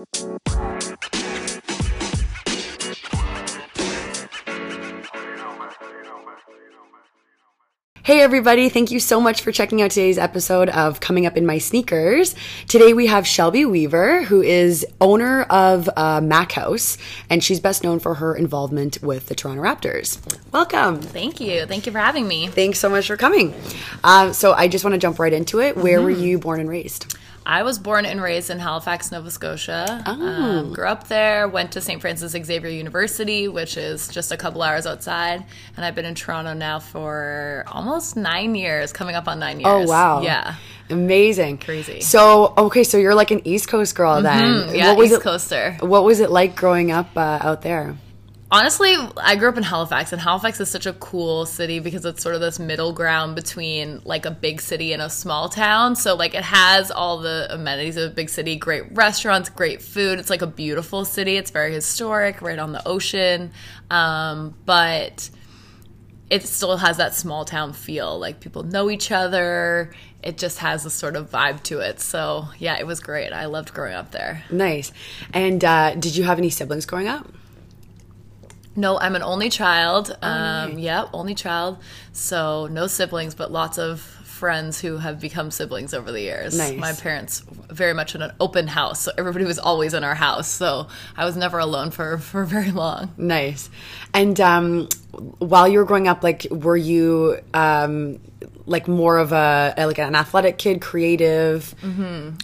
Hey everybody, thank you so much for checking out today's episode of Coming Up in My Sneakers. Today we have Shelby Weaver, who is owner of uh, Mac House, and she's best known for her involvement with the Toronto Raptors. Welcome. Thank you. Thank you for having me. Thanks so much for coming. Uh, so I just want to jump right into it. Where were you born and raised? I was born and raised in Halifax, Nova Scotia. Um, grew up there, went to St. Francis Xavier University, which is just a couple hours outside. And I've been in Toronto now for almost nine years, coming up on nine years. Oh wow! Yeah. amazing, Crazy. So okay, so you're like an East Coast girl then. Yeah, what was East it? Coaster. What was it like growing up uh, out there? Honestly, I grew up in Halifax, and Halifax is such a cool city because it's sort of this middle ground between like a big city and a small town. So, like, it has all the amenities of a big city great restaurants, great food. It's like a beautiful city. It's very historic, right on the ocean. Um, but it still has that small town feel. Like, people know each other. It just has a sort of vibe to it. So, yeah, it was great. I loved growing up there. Nice. And uh, did you have any siblings growing up? No, I'm an only child. Oh, Um, yeah, only child. So no siblings, but lots of friends who have become siblings over the years. Nice. My parents very much in an open house, so everybody was always in our house. So I was never alone for for very long. Nice. And um, while you were growing up, like, were you um, like more of a like an athletic kid, creative?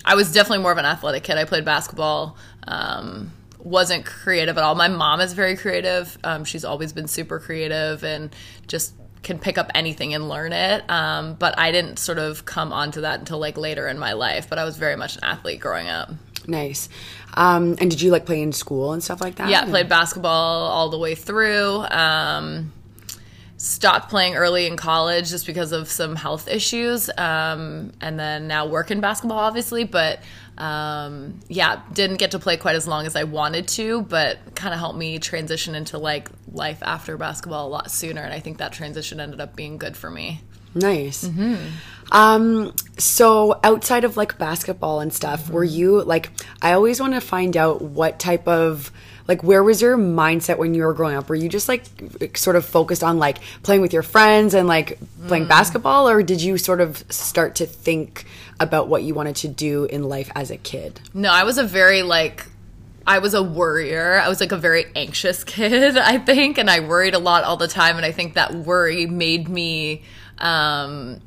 I was definitely more of an athletic kid. I played basketball. Um, wasn't creative at all. My mom is very creative. Um, she's always been super creative and just can pick up anything and learn it. Um, but I didn't sort of come onto that until like later in my life. But I was very much an athlete growing up. Nice. Um, and did you like play in school and stuff like that? Yeah, played basketball all the way through. Um, stopped playing early in college just because of some health issues. Um, and then now work in basketball, obviously. But um, yeah, didn't get to play quite as long as I wanted to, but kind of helped me transition into like life after basketball a lot sooner. And I think that transition ended up being good for me. Nice. Um, so outside of like basketball and stuff, were you like? I always want to find out what type of like where was your mindset when you were growing up? Were you just like sort of focused on like playing with your friends and like playing basketball, or did you sort of start to think about what you wanted to do in life as a kid? No, I was a very like I was a worrier. I was like a very anxious kid, I think, and I worried a lot all the time and I think that worry made me um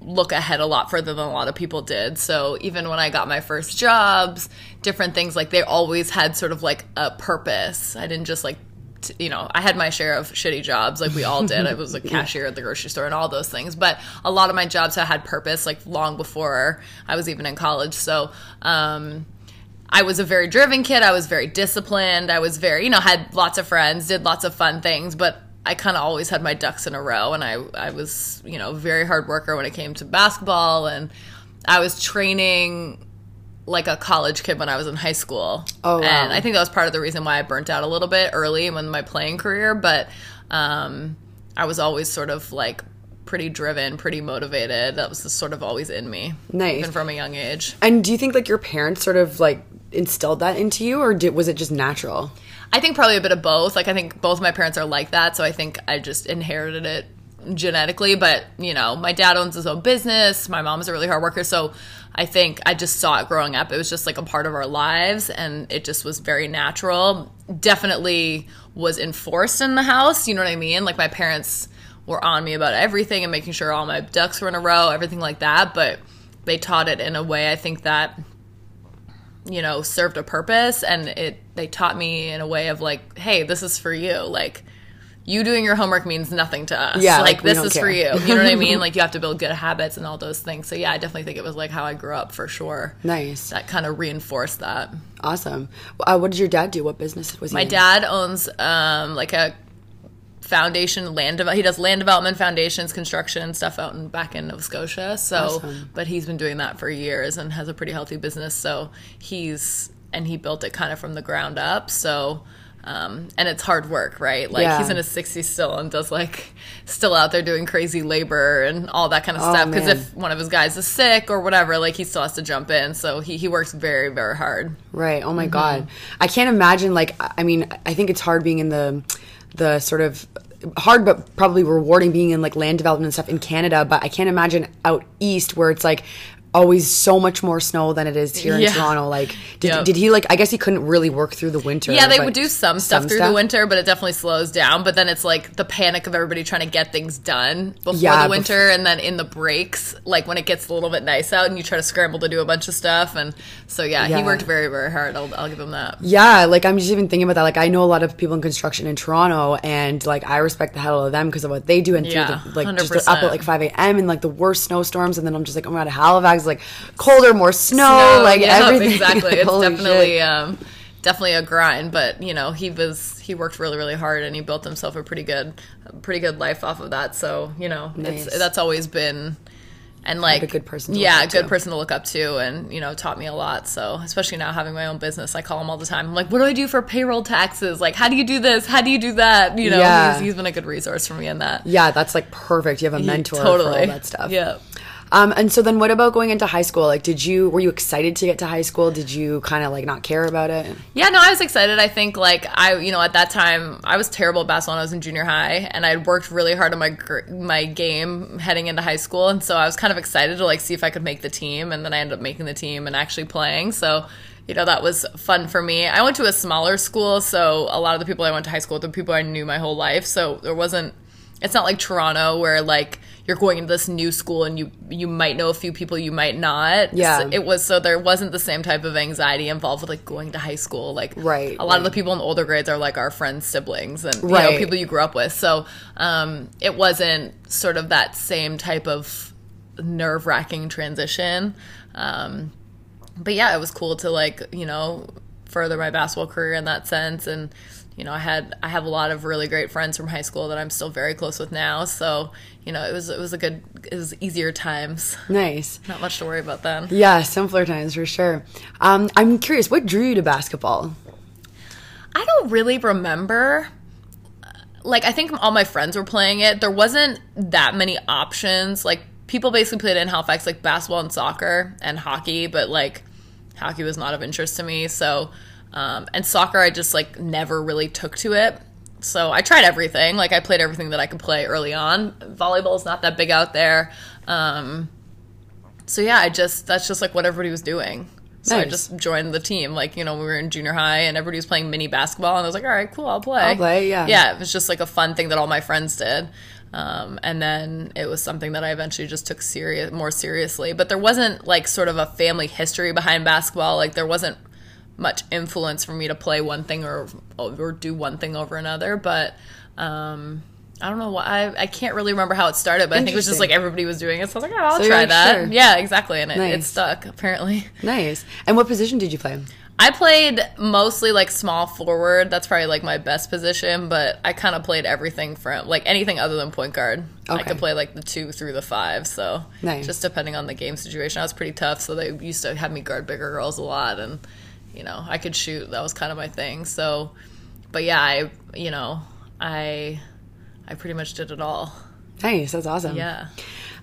look ahead a lot further than a lot of people did. So even when I got my first jobs, different things like they always had sort of like a purpose. I didn't just like t- you know, I had my share of shitty jobs like we all did. I was a cashier at the grocery store and all those things, but a lot of my jobs had purpose like long before I was even in college. So, um I was a very driven kid. I was very disciplined. I was very, you know, had lots of friends, did lots of fun things, but I kind of always had my ducks in a row and I I was, you know, very hard worker when it came to basketball and I was training like a college kid when I was in high school. Oh, wow. And I think that was part of the reason why I burnt out a little bit early in my playing career, but um I was always sort of like pretty driven, pretty motivated. That was sort of always in me. Nice. Even from a young age. And do you think like your parents sort of like instilled that into you, or did, was it just natural? I think probably a bit of both. Like I think both my parents are like that, so I think I just inherited it genetically. But you know, my dad owns his own business. My mom is a really hard worker, so I think I just saw it growing up. It was just like a part of our lives, and it just was very natural. Definitely was enforced in the house. You know what I mean? Like my parents were on me about everything and making sure all my ducks were in a row, everything like that. But they taught it in a way I think that you know served a purpose and it they taught me in a way of like hey this is for you like you doing your homework means nothing to us Yeah, like, like, this is care. for you you know what i mean like you have to build good habits and all those things so yeah i definitely think it was like how i grew up for sure Nice, that kind of reinforced that awesome. Uh, what did your dad do? What business was he? my in? dad owns um like a foundation land he does land development foundations construction stuff out in back in nova scotia so Awesome. but he's been doing that for years and has a pretty healthy business so he's and he built it kind of from the ground up so Um, and it's hard work, right? Like Yeah. he's in his 60s still and does like still out there doing crazy labor and all that kind of Oh, stuff. Because if one of his guys is sick or whatever, like he still has to jump in. So he, he works very, very hard. Right. Oh Mm-hmm. my god. I can't imagine like I mean, I think it's hard being in the the sort of hard but probably rewarding being in like land development and stuff in Canada, but I can't imagine out east where it's like always so much more snow than it is here in Yeah. Toronto. Like did, Yep. did he like I guess he couldn't really work through the winter. Yeah, they would do some stuff through the winter, but it definitely slows down. But then it's like the panic of everybody trying to get things done before Yeah, the winter, and then in the breaks, like when it gets a little bit nice out, and you try to scramble to do a bunch of stuff. And so yeah, Yeah. he worked very, very hard. I'll, I'll give him that. Yeah, like I'm just even thinking about that. Like I know a lot of people in construction in Toronto, and like I respect the hell out of them because of what they do, and through Yeah, the, like just up at like 5 a.m. and like the worst snowstorms, and then I'm just like, oh my god, Halifax, like colder, more snow, No, like yeah, everything. exactly. Like, It's definitely um, definitely a grind, but you know he was he worked really, really hard, and he built himself a pretty good, pretty good life off of that. So you know, Nice. it's that's always been. And like a good person to yeah, a good to. person to look up to, and you know, taught me a lot. So, especially now having my own business, I call him all the time. I'm like, "What do I do for payroll taxes? Like, how do you do this? How do you do that?" You know, Yeah. he's, he's been a good resource for me in that. yeah, that's like perfect. You have a mentor for totally all that stuff. Yeah. Um, and so then, what about going into high school? Like, did you were you excited to get to high school? Did you kind of like not care about it? Yeah, no, I was excited. I think like I, you know, at that time I was terrible at basketball when I was in junior high, and I had worked really hard on my my game heading into high school, and so I was kind of excited to like see if I could make the team, and then I ended up making the team and actually playing. So. You know that was fun for me. I went to a smaller school, so a lot of the people I went to high school with were people I knew my whole life. So there wasn't. It's not like Toronto where like you're going into this new school and you you might know a few people, you might not. Yeah. So it was so there wasn't the same type of anxiety involved with like going to high school. Like Right, a lot of the people in the older grades are like our friends' siblings and you Right. know people you grew up with. So um, it wasn't sort of that same type of nerve wracking transition. Um, but yeah, it was cool to like you know further my basketball career in that sense and. You know, I had I have a lot of really great friends from high school that I'm still very close with now. So, you know, it was it was a good it was easier times. Nice. Not much to worry about then. Yeah, simpler times for sure. Um, I'm curious, what drew you to basketball? I don't really remember. Like, I think all my friends were playing it. There wasn't that many options. Like, people basically played in Halifax, like basketball and soccer and hockey, but like, hockey was not of interest to me. So, um, and soccer, I just like never really took to it. So I tried everything. Like, I played everything that I could play early on. Volleyball's not that big out there. Um, so yeah, I just that's just like what everybody was doing. So I just joined the team. Like, you know, we were in junior high and everybody was playing mini basketball and I was like, all right, cool, I'll play. I'll play, yeah. Yeah, it was just like a fun thing that all my friends did. Um, and then it was something that I eventually just took serious more seriously. But there wasn't like sort of a family history behind basketball. Like there wasn't much influence for me to play one thing or or do one thing over another. But um, I don't know why I, I can't really remember how it started, but I think it was just like everybody was doing it. So I was like, oh, I'll So try like, that. sure. Yeah, exactly. And it, it stuck apparently. Nice. And what position did you play? I played mostly like small forward. That's probably like my best position, but I kind of played everything from like anything other than point guard. I could play like the two through the five. So Nice. just depending on the game situation, I was pretty tough. So they used to have me guard bigger girls a lot, and you know I could shoot. That was kind of my thing. So, but yeah, I you know I I pretty much did it all. Nice. That's awesome. Yeah.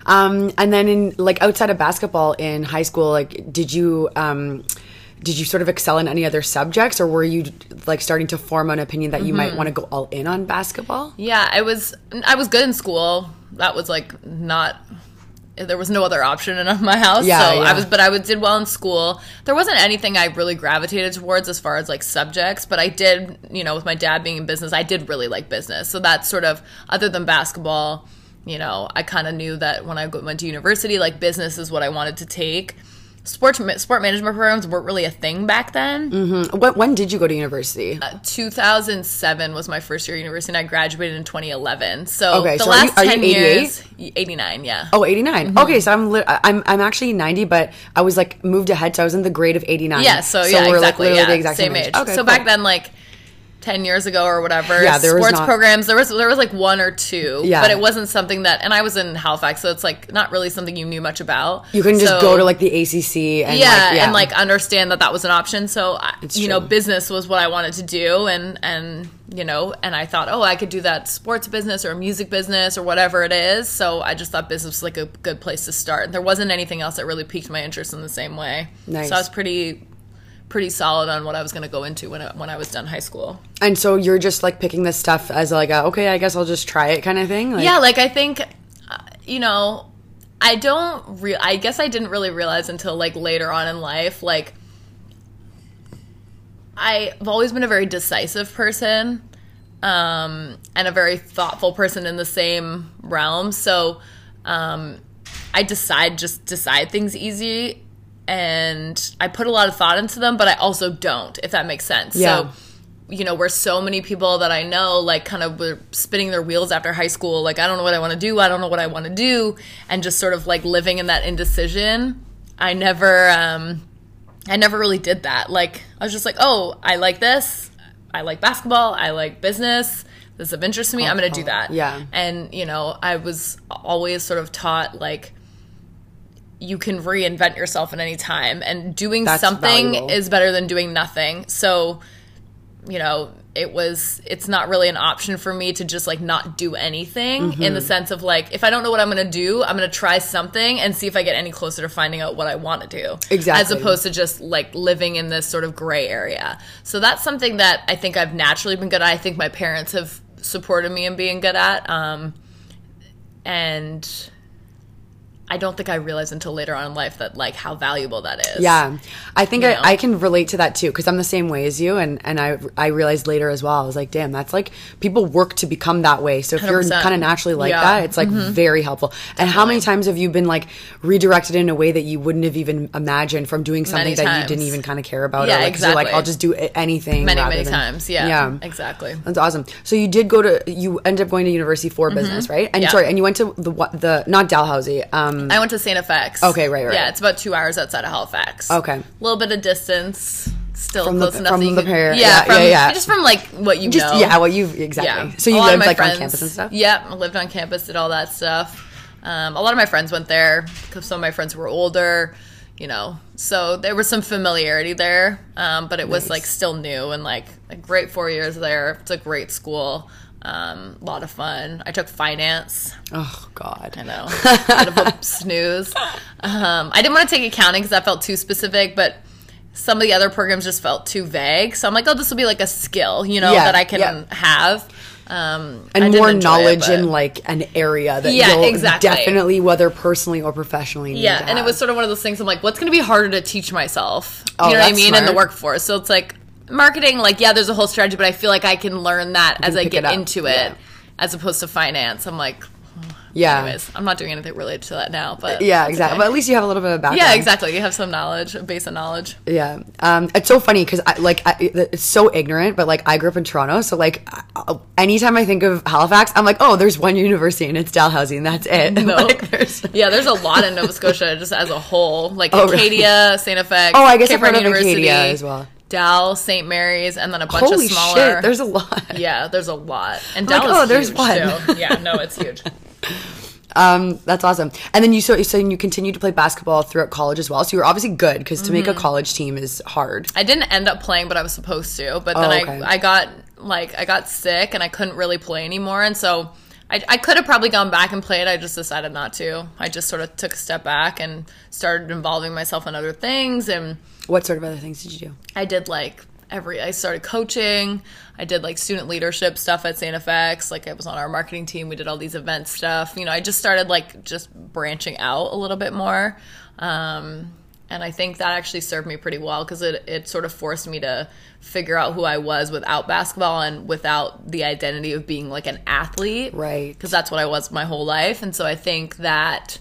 Um, and then in like outside of basketball in high school, like did you um, did you sort of excel in any other subjects, or were you like starting to form an opinion that you Mm-hmm. might want to go all in on basketball? Yeah, I was I was good in school. That was like not there was no other option in my house. Yeah, so yeah. I was but I was, did well in school. There wasn't anything I really gravitated towards as far as like subjects, but I did, you know, with my dad being in business, I did really like business. So that's sort of other than basketball, you know, I kind of knew that when I went to university, like business is what I wanted to take. Sports sport management programs weren't really a thing back then. When, when did you go to university? Uh, 2007 was my first year at university, and I graduated in 2011. So Okay, the so are you- last are 10 88? years, 89, yeah. Oh, 89. Mm-hmm. Okay, so I'm li- I'm I'm actually 90, but I was like moved ahead, so I was in the grade of 89. Yeah, so, yeah, we're exactly. like literally yeah, the exact same same, age. Okay, so cool. back then, like, 10 years ago or whatever Yeah, there was sports not- programs there was there was like one or two Yeah. but it wasn't something that and i was in halifax so it's like not really something you knew much about You can just So- go to like the ACC and yeah, like, yeah. and like understand that that was an option. So It's you know, business was what I wanted to do, and and you know, and I thought, oh, I could do that sports business or music business or whatever it is. So I just thought business was like a good place to start. There wasn't anything else that really piqued my interest in the same way. Nice. So I was pretty pretty solid on what I was going to go into when I, when I was done high school. and so you're just like picking this stuff as like a, okay, I guess I'll just try it kind of thing. Like, yeah like i think uh, you know i don't re- i guess i didn't really realize until like later on in life like i've always been a very decisive person um and a very thoughtful person in the same realm so um i decide just decide things easy and i put a lot of thought into them but i also don't if that makes sense Yeah. so you know, where so many people that I know, like, kind of were spinning their wheels after high school. Like, I don't know what I want to do. I don't know what I want to do. And just sort of like living in that indecision. I never, um, I never really did that. Like, I was just like, oh, I like this. I like basketball. I like business. This is of interest to me. I'm going to do that. Yeah. And, you know, I was always sort of taught, like, you can reinvent yourself at any time and doing That's something valuable. is better than doing nothing so you know it was it's not really an option for me to just like not do anything Mm-hmm. in the sense of like if i don't know what i'm to do i'm to try something and see if i get any closer to finding out what i want to do Exactly. as opposed to just like living in this sort of gray area so that's something that i think i've naturally been good at i think my parents have supported me in being good at um and I don't think I realized until later on in life that like how valuable that is. Yeah, I think I. I can relate to that too because I'm the same way as you, and and I I realized later as well. I was like, damn, that's like people work to become that way. So if you're kind of naturally like Yeah. Mm-hmm. that, it's like very helpful. And how many times have you been like redirected in a way that you wouldn't have even imagined from doing something Many that you didn't even kind of care about? Yeah, or like, you're like, exactly. I'll just do anything. Many, many than- times. Yeah. yeah, Exactly. That's awesome. So you did go to you end up going to university for business, right? And Mm-hmm. Yeah. sorry, and you went to the what the not Dalhousie. Um, I went to St. FX. Okay, right, right. Yeah, it's about two hours outside of Halifax. Okay. A little bit of distance. Still From the- close enough from that the pair. Yeah, Yeah, from, yeah, yeah. Just from like what you just know. yeah, what you exactly. Yeah. So you lived like friends, on campus and stuff. Yep, I lived on campus, did all that stuff. Um, a lot of my friends went there because some of my friends were older, you know. So there was some familiarity there, um, but it was like still new and like a great four years there. It's a great school, um, a lot of fun. I took finance. Oh God. I know, bit of a snooze. Um, I didn't want to take accounting because that felt too specific, but some of the other programs just felt too vague. So I'm like, oh, this will be like a skill, you know, Yeah, that I can yeah. have. Um, and more knowledge it, in like an area that Yeah, you'll exactly. definitely whether personally or professionally need yeah, and it was sort of one of those things. I'm like, what's going to be harder to teach myself? Oh, you know what I mean? In the workforce, so it's like marketing. Like, yeah, there's a whole strategy, but I feel like I can learn that as I get it into it, yeah. as opposed to finance. I'm like, yeah anyways, I'm not doing anything related to that now, but yeah exactly okay. but at least you have a little bit of background Yeah, exactly. You have some knowledge, a base of knowledge. yeah um it's so funny because I, like I, it's so ignorant but like i grew up in toronto so like I- anytime i think of halifax i'm like oh there's one university and it's dalhousie and that's it No. like, there's Yeah, there's a lot in Nova Scotia just as a whole. Like Oh, really? Acadia, St. FX. Oh, I guess Cape I've heard of Acadia as well. Dal, St. Mary's, and then a bunch holy of smaller. shit there's a lot yeah, there's a lot. And like, Dal is oh, there's huge, one. too. Yeah, no, it's huge. Um, that's awesome. And then you so so you continued to play basketball throughout college as well. So you were obviously good because to make a college team is hard. I didn't end up playing, but I was supposed to. But then Oh, okay. I, I got like I got sick and I couldn't really play anymore, and so I, I could have probably gone back and played. I just decided not to. I just sort of took a step back and started involving myself in other things and. What sort of other things did you do? I did like every I started coaching. I did like student leadership stuff at St. FX. Like I was on our marketing team. We did all these event stuff. You know, I just started like just branching out a little bit more. Um, and I think that actually served me pretty well because it, it sort of forced me to figure out who I was without basketball and without the identity of being like an athlete. Right. Because that's what I was my whole life. And so I think that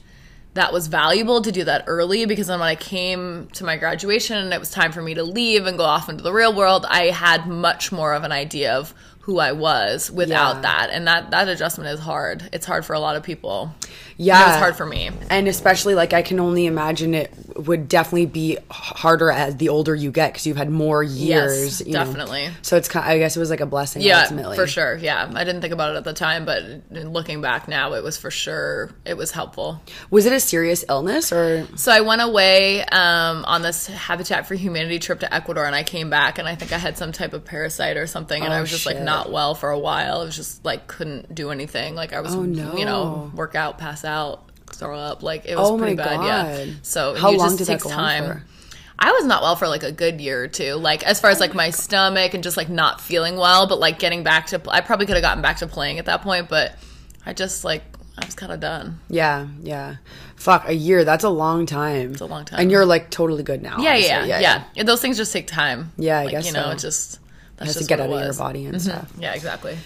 that was valuable to do that early because then when I came to my graduation and it was time for me to leave and go off into the real world, I had much more of an idea of who I was without Yeah. that. And that that adjustment is hard. It's hard for a lot of people. Yeah. It was hard for me. And especially like I can only imagine it would definitely be harder as the older you get because you've had more years. you know. definitely. So it's kind. I guess it was like a blessing. Yeah, ultimately. for sure. Yeah, I didn't think about it at the time, but looking back now, it was for sure. It was helpful. Was it a serious illness or? So I went away um, on this Habitat for Humanity trip to Ecuador, and I came back, and I think I had some type of parasite or something, and Oh, I was just like not well for a while. I was just like couldn't do anything. Like I was, Oh, you know, work out, pass out, throw up. Like it was Oh pretty bad. Yeah. So How long just did that go on time. for? I was not well for like a good year or two. Like as far as like my oh stomach and just like not feeling well, but like getting back to I probably could have gotten back to playing at that point, but I just like I was kind of done. Yeah, yeah. Fuck, a year. That's a long time. It's a long time. And you're like totally good now. Yeah, obviously. yeah, yeah, yeah. Those things just take time. Yeah, I like, guess you know, so. it just that's Has to get out of your body and mm-hmm. stuff. Yeah, exactly.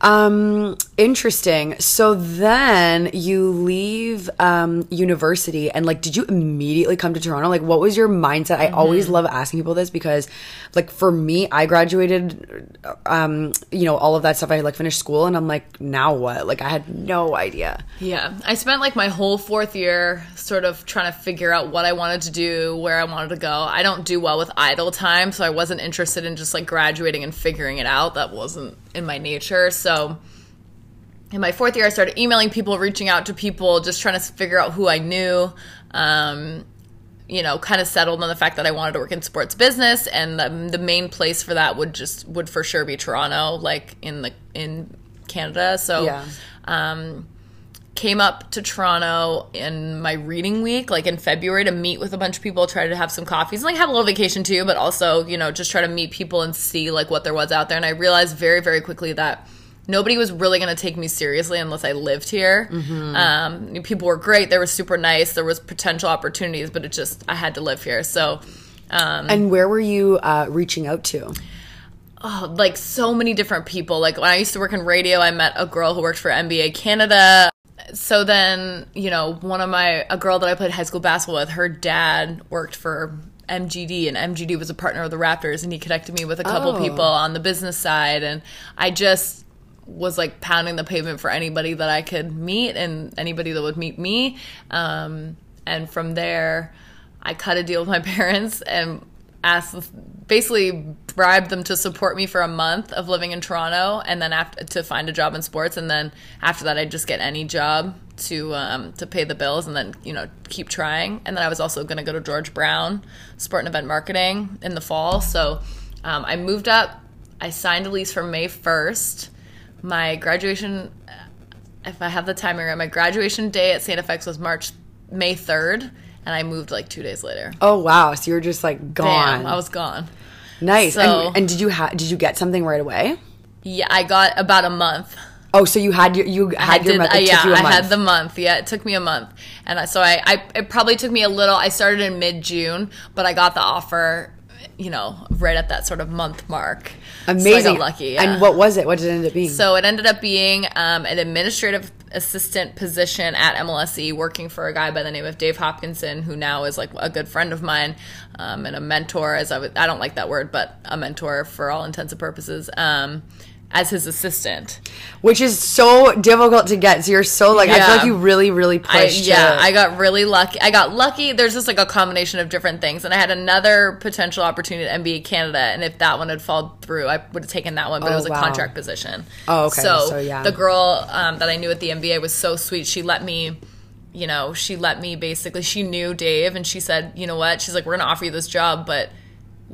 Um, interesting. So then you leave um university and like did you immediately come to Toronto? Like what was your mindset? I always love asking people this because like for me, I graduated um, you know, all of that stuff. I like finished school and I'm like, now what? Like I had no idea. Yeah, I spent like my whole fourth year sort of trying to figure out what I wanted to do, where I wanted to go. I don't do well with idle time, so I wasn't interested in just like graduating and figuring it out. That wasn't in my nature. So in my fourth year, I started emailing people, reaching out to people, just trying to figure out who I knew. Um, you know, kind of settled on the fact that I wanted to work in sports business, and the, the main place for that would just would for sure be Toronto, like in the in Canada. So, Yeah. um, came up to Toronto in my reading week, like in February, to meet with a bunch of people, try to have some coffees, and like have a little vacation too, but also you know just try to meet people and see like what there was out there. And I realized very very quickly that nobody was really going to take me seriously unless I lived here. Um, people were great; they were super nice. There was potential opportunities, but it just I had to live here. So. Um, And where were you uh reaching out to? oh, like so many different people. Like when I used to work in radio, I met a girl who worked for NBA Canada. So then, you know, one of my a girl that I played high school basketball with, her dad worked for MGD and MGD was a partner of the Raptors and he connected me with a couple Oh. people on the business side and I just was like pounding the pavement for anybody that I could meet and anybody that would meet me. Um, and from there, I cut a deal with my parents and asked, basically bribed them to support me for a month of living in Toronto, and then after to find a job in sports, and then after that, I'd just get any job to um, to pay the bills, and then you know keep trying. And then I was also going to go to George Brown, sport and event marketing in the fall. So um, I moved up. I signed a lease for May first. My graduation if I have the timing right, my graduation day at St. FX was March May third, and I moved like two days later. Oh wow, so you were just like gone. I was gone. nice. so- and, and did you ha- did you get something right away? Yeah, I got about a month. Oh, so you had your you I had your did- month. uh, yeah, took you a I had the month. Yeah, it took me a month, and I, so I, I it probably took me a little. I started in mid June, but I got the offer, you know, right at that sort of month mark. Amazing. So I got lucky. yeah. And what was it? What did it end up being? So it ended up being um, an administrative assistant position at MLSE, working for a guy by the name of Dave Hopkinson, who now is like a good friend of mine um, and a mentor. As I would, I don't like that word, but a mentor for all intents and purposes. Um, as his assistant, Which is so difficult to get. So you're so like I feel like you really really I, pushed. yeah, it. I got really lucky. I got lucky. There's just like a combination of different things, and I had another potential opportunity at NBA Canada, and if that one had fallen through, I would have taken that one. But it Oh, was a contract position. Oh, okay. So, So, yeah. the girl um, that I knew at the NBA was so sweet. She let me. You know, she let me basically. She knew Dave, and she said, "You know what?" She's like, "We're gonna offer you this job, but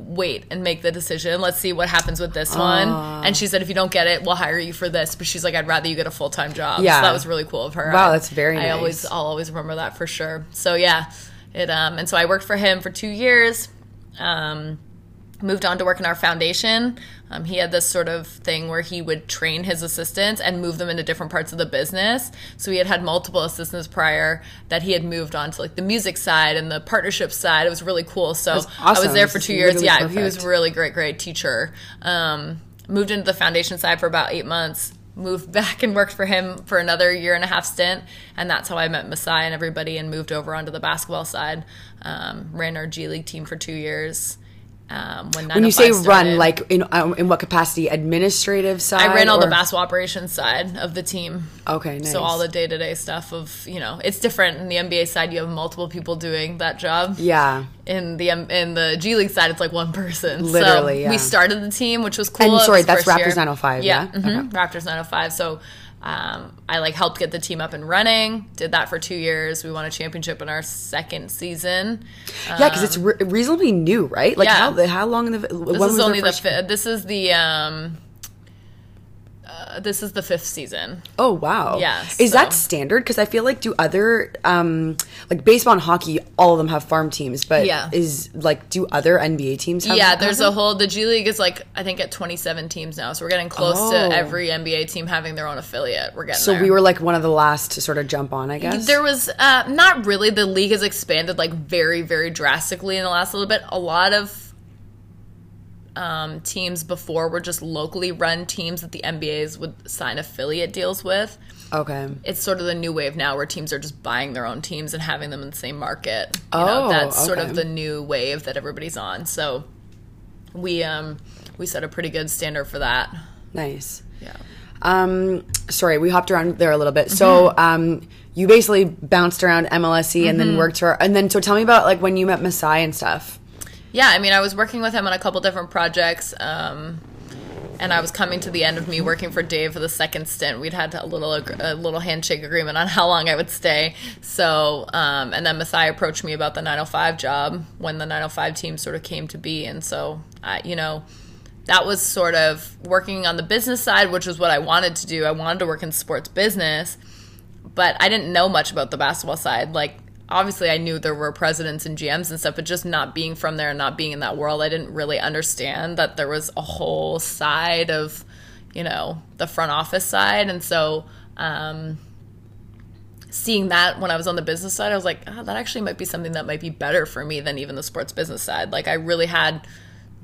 wait and make the decision. Let's see what happens with this one." And she said, "If you don't get it, we'll hire you for this." But she's like, "I'd rather you get a full time job." Yeah. so that was really cool of her. Wow, that's very I nice. always, I'll always remember that for sure. So yeah, it um, and so I worked for him for two years. Um, moved on to work in our foundation. Um, he had this sort of thing where he would train his assistants and move them into different parts of the business. So he had had multiple assistants prior that he had moved on to like the music side and the partnership side. It was really cool. So That's I was there for two years. Yeah, he was perfect. really great, great teacher. Um, moved into the foundation side for about eight months. Moved back and worked for him for another year and a half stint, and that's how I met Masai and everybody, and moved over onto the basketball side. Um, ran our G League team for two years, Um, when When you say 905 run, like in um, in what capacity? Administrative side. I ran all the basketball operations side of the team. Okay, nice. So all the day to day stuff of you know it's different in the NBA side. You have multiple people doing that job. yeah. In the in the G League side, it's like one person. Literally, so yeah. we started the team, which was cool. And sorry, that's Raptors year. 905, yeah? mhm, Raptors 905. So um, I like helped get the team up and running. Did that for two years. We won a championship in our second season. Yeah, because it's re- reasonably new, right? Like yeah. how how long in the This is only the first- fi- this is the um, this is the fifth season. Oh wow! Yeah, is that standard? Because I feel like do other um like baseball and hockey, all of them have farm teams, but Yeah. is like do other NBA teams? have Yeah, there's a whole. The G League is like I think at 27 teams now, so we're getting close Oh. to every NBA team having their own affiliate. We're getting So there. we were like one of the last to sort of jump on, I guess. There was uh, not really. The league has expanded like very, very drastically in the last little bit. A lot of um, teams before were just locally run teams that the NBAs would sign affiliate deals with. okay. It's sort of the new wave now where teams are just buying their own teams and having them in the same market. You know, Oh, that's sort of the new wave that everybody's on. So we um we set a pretty good standard for that. Nice. Yeah. Um, sorry, we hopped around there a little bit. So, Mm-hmm. um, you basically bounced around MLSE and then worked for, and then so tell me about like when you met Masai and stuff. Yeah, I mean, I was working with him on a couple different projects, um, and I was coming to the end of me working for Dave for the second stint. We'd had a little a little handshake agreement on how long I would stay. So, um, and then Masai approached me about the 905 job when the 905 team sort of came to be, and so I, you know. That was sort of working on the business side, which was what I wanted to do. I wanted to work in sports business, but I didn't know much about the basketball side. Like, obviously, I knew there were presidents and GMs and stuff, but just not being from there and not being in that world, I didn't really understand that there was a whole side of, you know, the front office side. And so, um, seeing that when I was on the business side, I was like, oh, that actually might be something that might be better for me than even the sports business side. Like, I really had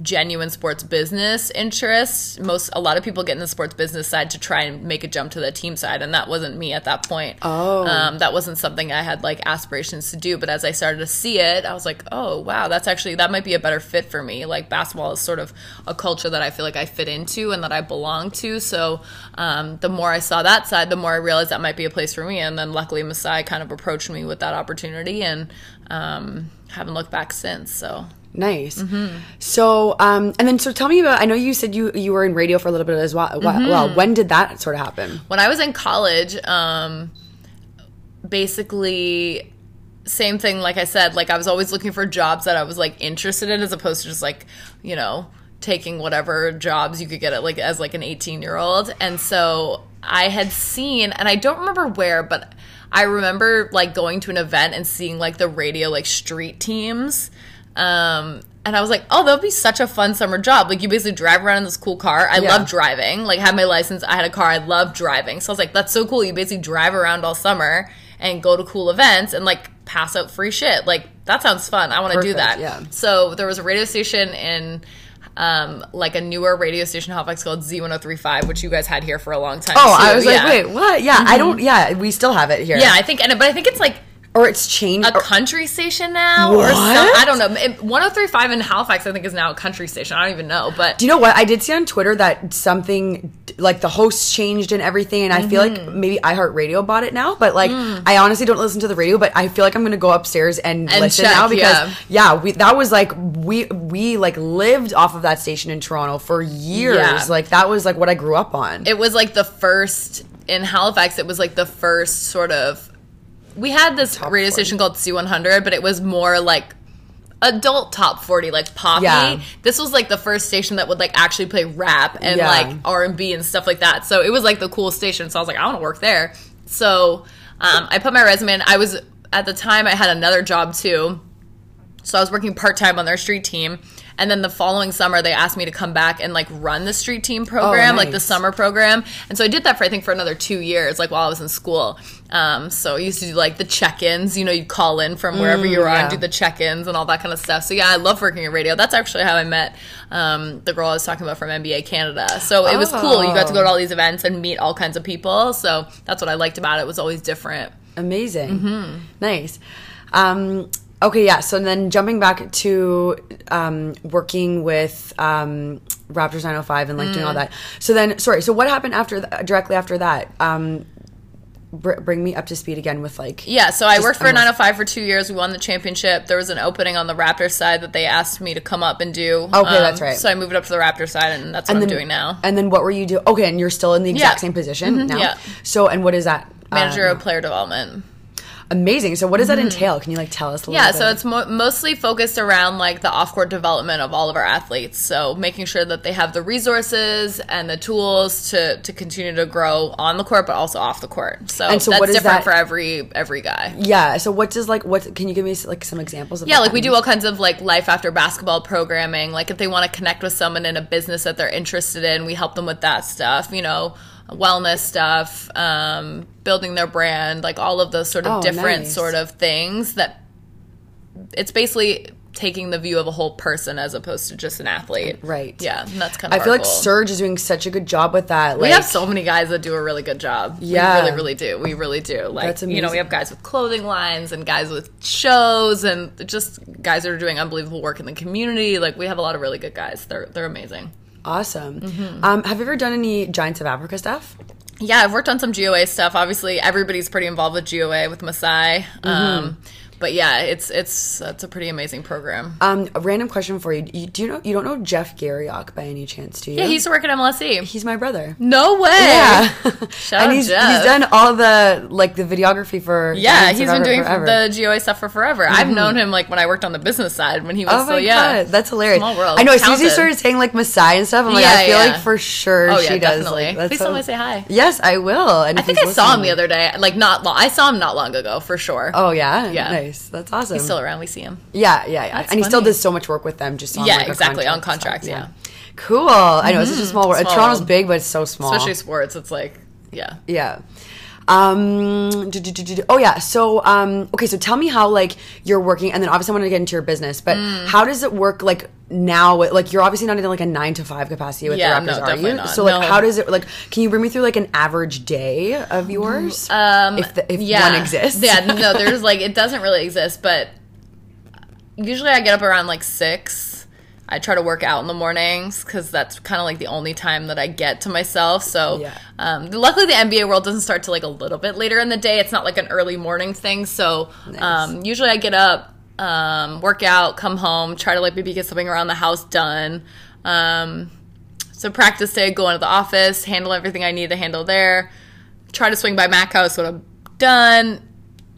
genuine sports business interests. Most a lot of people get in the sports business side to try and make a jump to the team side, and that wasn't me at that point. Oh. um, that wasn't something I had like aspirations to do. But as I started to see it, I was like, oh wow, that's actually that might be a better fit for me. Like basketball is sort of a culture that I feel like I fit into and that I belong to. So um, the more I saw that side, the more I realized that might be a place for me. And then luckily, Masai kind of approached me with that opportunity, and um, haven't looked back since. So Nice. Mm-hmm. So, um, and then so tell me about. I know you said you you were in radio for a little bit as well. Mm-hmm. Well, when did that sort of happen? when I was in college, um, basically same thing like I said, like I was always looking for jobs that I was like interested in as opposed to just like, you know, taking whatever jobs you could get at like as like an 18 year old. And so I had seen and I don't remember where, but I remember like going to an event and seeing like the radio like street teams. Um and I was like, oh, that would be such a fun summer job. Like, you basically drive around in this cool car. I Yeah. love driving. Like, had my license, I had a car. I love driving. So I was like, that's so cool. You basically drive around all summer and go to cool events and like pass out free shit. Like, that sounds fun. I want to do that. yeah. So there was a radio station in. Um, like a newer radio station Halifax called Z1035, which you guys had here for a long time. Oh, I was like, Yeah. Mm-hmm. wait, what? Yeah, I don't. Yeah, we still have it here. Yeah, I think, and but I think it's like or it's changed. a or- country station now, or some, What? I don't know. It- 1035 in Halifax, I think, is now a country station. I don't even know, but Do you know what? I did see on Twitter that something like the hosts changed and everything, and I feel like Mm-hmm. maybe iHeartRadio bought it now. But like, I honestly don't listen to the radio, but I feel like I'm gonna go upstairs and, And listen check, now because yeah. yeah, we that was like we we like lived off of that station in Toronto for years. Yeah. Like that was like what I grew up on. it was like the first in Halifax. It was like the first sort of. We had this radio 40. station called C100, but it was more like adult top 40 like poppy Yeah. this was like the first station that would like actually play rap and Yeah. like r&b and stuff like that so it was like the cool station so i was like i want to work there so um, i put my resume in i was at the time i had another job too so I was working part time on their street team. And then the following summer, they asked me to come back and like run the street team program, like the summer program. And so I did that for I think for another two years, like while I was in school. Um, so I used to do like the check ins. You know, you'd call in from wherever you were yeah. and do the check ins and all that kind of stuff. So yeah, I love working at radio. That's actually how I met um, the girl I was talking about from NBA Canada. So it was cool. You got to go to all these events and meet all kinds of people. So that's what I liked about it. It was always different. Amazing. Mm-hmm. Nice. Um, Okay, yeah. So then jumping back to um, working with um, Raptors 905 and like doing all Mm. that. So then, sorry. So what happened after th- directly after that? Um, br- bring me up to speed again with like Yeah, so I worked for almost- 905 for two years. We won the championship. There was an opening on the Raptors side that they asked me to come up and do. Um, Okay, that's right. So I moved up to the Raptors side, and that's what and I'm then doing now. And then what were you doing? Okay, and you're still in the exact Yeah. same position now. yeah. So and what is that? Manager Uh, of player development. Amazing. So what does that mm-hmm. entail? Can you like tell us a little Yeah, bit? so it's mo- mostly focused around like the off-court development of all of our athletes. So making sure that they have the resources and the tools to to continue to grow on the court, but also off the court. So, And so that's what is different that- for every every guy. yeah. So what does like what? Can you give me like some examples of? That? Yeah, like we do all kinds of like life after basketball programming. Like if they want to connect with someone in a business that they're interested in, we help them with that stuff. You know, wellness stuff, um, building their brand, like all of those sort of Oh, different nice. sort of things. That it's basically taking the view of a whole person as opposed to just an athlete. Right. Yeah, and that's kind of. I feel like goal. Serge is doing such a good job with that. Like, We have so many guys that do a really good job. Yeah. we really, really do. We really do. Like, That's you know, we have guys with clothing lines and guys with shows and just guys that are doing unbelievable work in the community. Like, we have a lot of really good guys. They're they're amazing. Awesome. Mm-hmm. Um, have you ever done any Giants of Africa stuff? Yeah, I've worked on some GOA stuff. Obviously, everybody's pretty involved with GOA with Masai. Mm-hmm. Um, but yeah, it's it's it's a pretty amazing program. Um, a random question for you. you. Do you know you don't know Jeff Garriock by any chance? Do you? yeah, he used to work at MLSE. he's my brother. No way. Yeah, Shout and out he's Jeff. he's done all the like the videography for Yeah, he's been doing forever. the GOA stuff for forever. I've known him like when I worked on the business side when he was Oh still my yeah. god, that's hilarious! Small world. I know. As soon as he started saying like Masai and stuff, I'm like, Yeah, I feel yeah. like for sure Oh, she yeah, does. definitely. Like, that's Please tell I say hi. Yes, I will. And I think I saw him the other day. Like not long. I saw him not long ago for sure. Oh yeah, Yeah. nice. That's awesome. He's still around. We see him. Yeah, yeah, yeah. That's and he still does so much work with them just on Yeah, like, exactly, on contract contracts, stuff. yeah. Cool. I know it's such a mm-hmm. small world. Small Toronto's world. big, but it's so small. Especially sports. It's like yeah. yeah. Um. do, do, do. Oh yeah. So um. Okay. So tell me how like you're working, and then obviously I want to get into your business, but Mm. how does it work like now? Like you're obviously not in like a nine to five capacity with Yeah, the no, are you? not. So like, No. how does it like? Can you bring me through like an average day of yours? Um, if the, if yeah. one exists. yeah, no, there's like it doesn't really exist, but usually I get up around like six. I try to work out in the mornings because that's kind of like the only time that I get to myself. So, Yeah. um, luckily the NBA world doesn't start till like a little bit later in the day. It's not like an early morning thing. So, um, usually I get up, um, work out, come home, try to like maybe get something around the house done. Um, so practice day, go into the office, handle everything I need to handle there. Try to swing by Mac House when I'm done.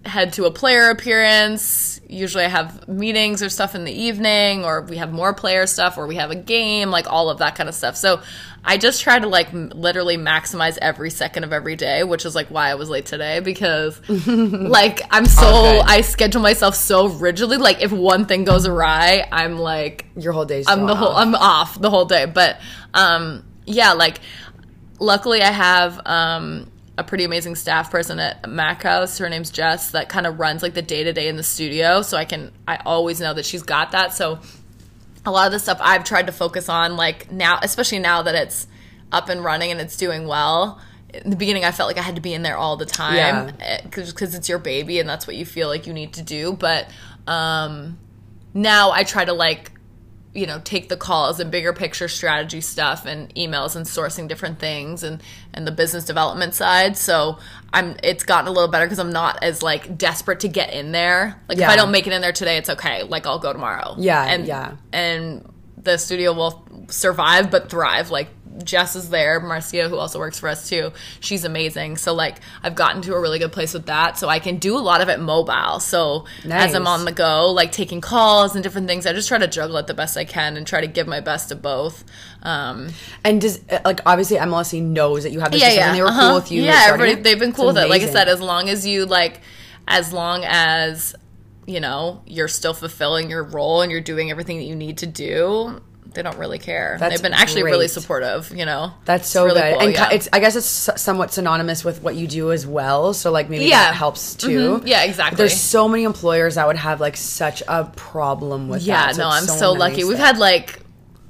Head to a player appearance. Usually I have meetings or stuff in the evening, or we have more player stuff, or we have a game, like all of that kind of stuff. So I just try to like m- literally maximize every second of every day, which is like why I was late today because like I'm so Okay. I schedule myself so rigidly. Like if one thing goes awry, I'm like your whole day's I'm the whole off. I'm off the whole day. But um yeah, like luckily I have um a pretty amazing staff person at Mac House. Her name's Jess that kind of runs like the day to day in the studio. So I can I always know that she's got that. So a lot of the stuff I've tried to focus on like now especially now that it's up and running and it's doing well. In the beginning, I felt like I had to be in there all the time because it's your baby and that's what you feel like you need to do. But um, now I try to like you know take the calls and bigger picture strategy stuff and emails and sourcing different things and and the business development side. So i'm it's gotten a little better because i'm not as like desperate to get in there. Like if i don't make it in there today it's okay. Like i'll go tomorrow. Yeah, and yeah. and the studio will survive but thrive like Jess is there, Marcia, who also works for us too. She's amazing. So like I've gotten to a really good place with that. So I can do a lot of it mobile. So as I'm on the go, like taking calls and different things, I just try to juggle it the best I can and try to give my best to both. Um, And does uh, like obviously MLSE knows that you have this yeah, yeah, and they were uh-huh. cool with you. Yeah, everybody it? they've been It's cool with it. Like I said, as long as you like, as long as you know you're still fulfilling your role and you're doing everything that you need to do. They don't really care. That's They've been actually really supportive. You know, That's so really good, cool, and yeah. it's I guess it's somewhat synonymous with what you do as well. So like maybe Yeah. that helps too. Mhm. Yeah, exactly. There's so many employers that would have like such a problem with that. Yeah, that. no, I'm so, nice lucky. We've had like,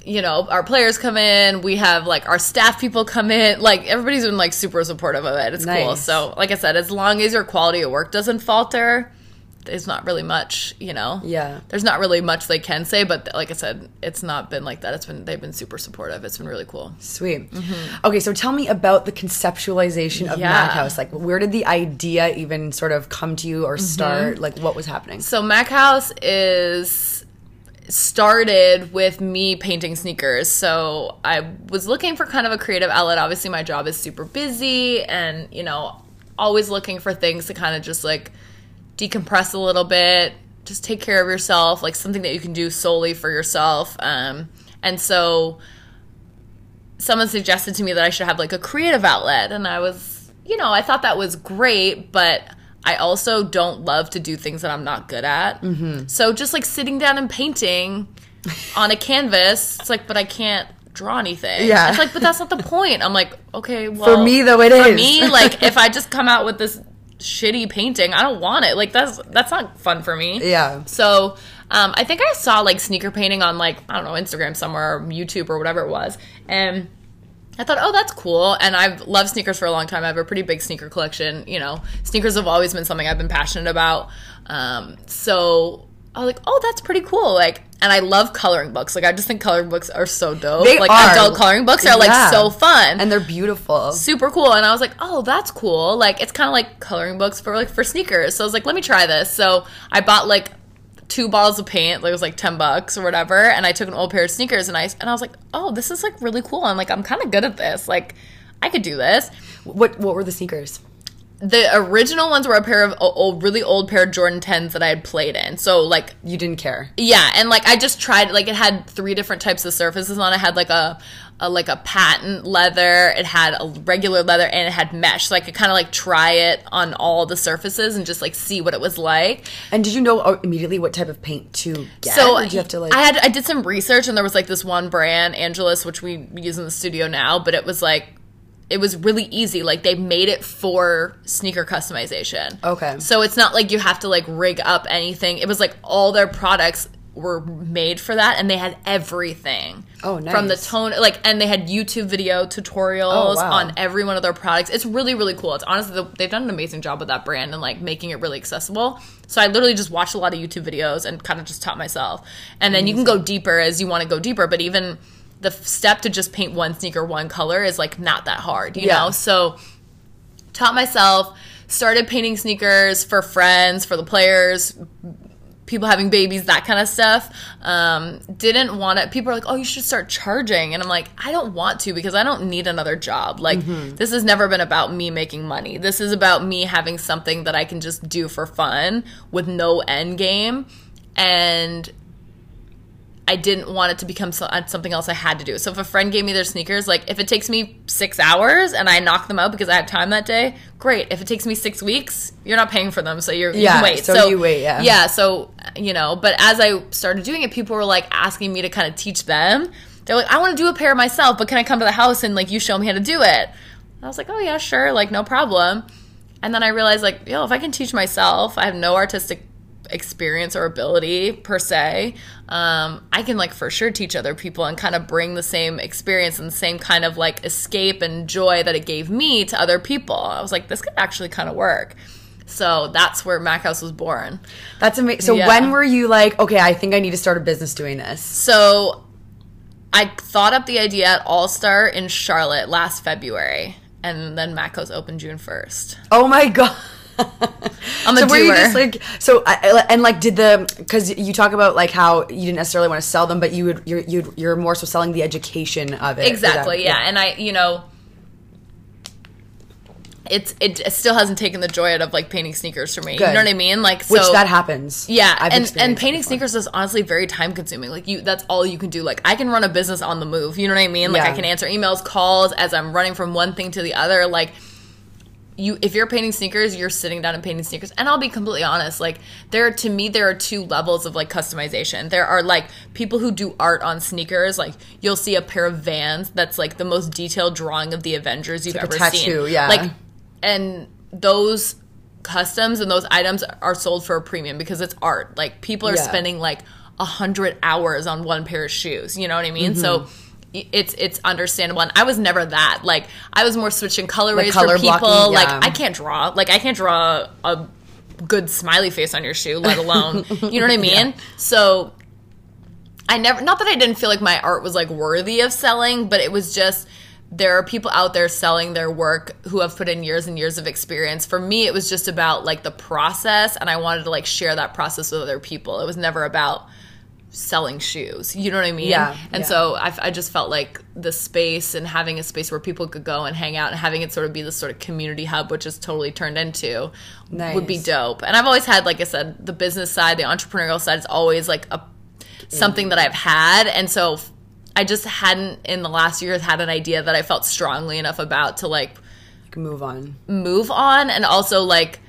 you know, our players come in. We have like our staff people come in. Like everybody's been like super supportive of it. It's cool. So, like I said, as long as your quality of work doesn't falter, there's not really much, you know. Yeah. There's not really much they can say, but like I said, it's not been like that. It's been they've been super supportive. It's been really cool. Sweet. Okay, so tell me about the conceptualization of Mm-hmm. Yeah. Mac House. Like, where did the idea even sort of come to you or Mm-hmm. start? Like, what was happening? So Mac House is started with me painting sneakers. So I was looking for kind of a creative outlet. Obviously, my job is super busy and, you know, always looking for things to kind of just like decompress a little bit, just take care of yourself, like something that you can do solely for yourself. Um, and so someone suggested to me that I should have like a creative outlet. And I was, you know, I thought that was great, but I also don't love to do things that I'm not good at. Mm-hmm. So just like sitting down and painting on a canvas, it's like, but I can't draw anything. Yeah. It's like, but that's not the point. I'm like, okay, well. For me, though, it for is. me, like, if I just come out with this shitty painting, I don't want it. Like, that's that's not fun for me. Yeah. So um, I think I saw like sneaker painting on like I don't know Instagram somewhere, or YouTube or whatever it was, and I thought, oh, that's cool. And I've loved sneakers for a long time. I have a pretty big sneaker collection. You know, sneakers have always been something I've been passionate about. Um, so I was like, oh, that's pretty cool. Like, and I love coloring books. Like, I just think coloring books are so dope. They like are. adult coloring books are like so fun And they're beautiful. super cool and i was like oh that's cool like it's kind of like coloring books for like for sneakers so i was like let me try this so i bought like two bottles of paint like it was like 10 bucks or whatever and i took an old pair of sneakers and i and i was like oh this is like really cool i'm like i'm kind of good at this like i could do this What What were the sneakers? The original ones were a pair of old, really old pair of jordan 10s that i had played in so like You didn't care. yeah, and like I just tried like it had three different types of surfaces on it. It had like a, a like a patent leather, it had a regular leather, and it had mesh. So I could kind of like try it on all the surfaces and just like see what it was like. And did you know uh, immediately what type of paint to get? So you have to like? I had I did some research and there was like this one brand, Angelus, which we use in the studio now, but it was like it was really easy. Like they made it for sneaker customization. Okay. So it's not like you have to like rig up anything. It was like all their products were made for that and they had everything. Oh, From the tone like and they had YouTube video tutorials Oh, wow. on every one of their products. It's really really cool. It's honestly they've done an amazing job with that brand and like making it really accessible. So I literally just watched a lot of YouTube videos and kind of just taught myself. And then you can go deeper as you want to go deeper, but even the step to just paint one sneaker one color is like not that hard, you Yeah. know? So taught myself, started painting sneakers for friends, for the players, people having babies, that kind of stuff. Um, didn't want it. People are like, oh, you should start charging. And I'm like, I don't want to because I don't need another job. Like, this has never been about me making money. This is about me having something that I can just do for fun with no end game. And I didn't want it to become so, uh, something else I had to do. So if a friend gave me their sneakers, like if it takes me six hours and I knock them out because I have time that day, great. If it takes me six weeks, you're not paying for them, so you're you Yeah, can wait. so you wait, yeah. yeah. So you know, but as I started doing it, people were like asking me to kind of teach them. They're like, I want to do a pair myself, but can I come to the house and like you show me how to do it? I was like, oh yeah, sure, like no problem. And then I realized like, yo, if I can teach myself, I have no artistic experience or ability per se um, i can like for sure teach other people and kind of bring the same experience and the same kind of like escape and joy that it gave me to other people i was like this could actually kind of work so that's where mac house was born That's amazing. So Yeah. when were you like, okay, I think I need to start a business doing this? so i thought up the idea at all star in charlotte last february and then mac house opened june 1st Oh my god. I'm a so were you doer. just like so I- and like did the because you talk about like how you didn't necessarily want to sell them but you would you're you'd, you're more so selling the education of it Is that- exactly yeah. and i you know it's it still hasn't taken the joy out of like painting sneakers for me Good. you know what i mean like which that happens yeah I've and and painting sneakers is honestly very time consuming like you that's all you can do like i can run a business on the move you know what i mean like Yeah. i can answer emails calls as i'm running from one thing to the other like you if you're painting sneakers you're sitting down and painting sneakers. And i'll be completely honest like there to me there are two levels of like customization. There are like people who do art on sneakers. Like you'll see a pair of vans that's like the most detailed drawing of the avengers you've like a ever tattoo, seen. yeah. like and those customs and those items are sold for a premium because it's art. Like people are Yeah. spending like a hundred hours on one pair of shoes. You know what i mean? So Mm-hmm. i- it's it's understandable and i was never that like i was more switching colorways color for people blocking, like i can't draw like i can't draw a good smiley face on your shoe, let alone, you know what I mean? So I never, not that I didn't feel like my art was like worthy of selling, but it was just, there are people out there selling their work who have put in years and years of experience. For me, it was just about like the process, and I wanted to like share that process with other people. It was never about selling shoes. You know what I mean? Yeah, And yeah. so I, I just felt like the space and having a space where people could go and hang out and having it sort of be this sort of community hub, which is totally turned into, would be dope. And I've always had, like I said, the business side, the entrepreneurial side is always like a something that I've had, and so I just hadn't in the last years had an idea that I felt strongly enough about to Like, move on. move on and also like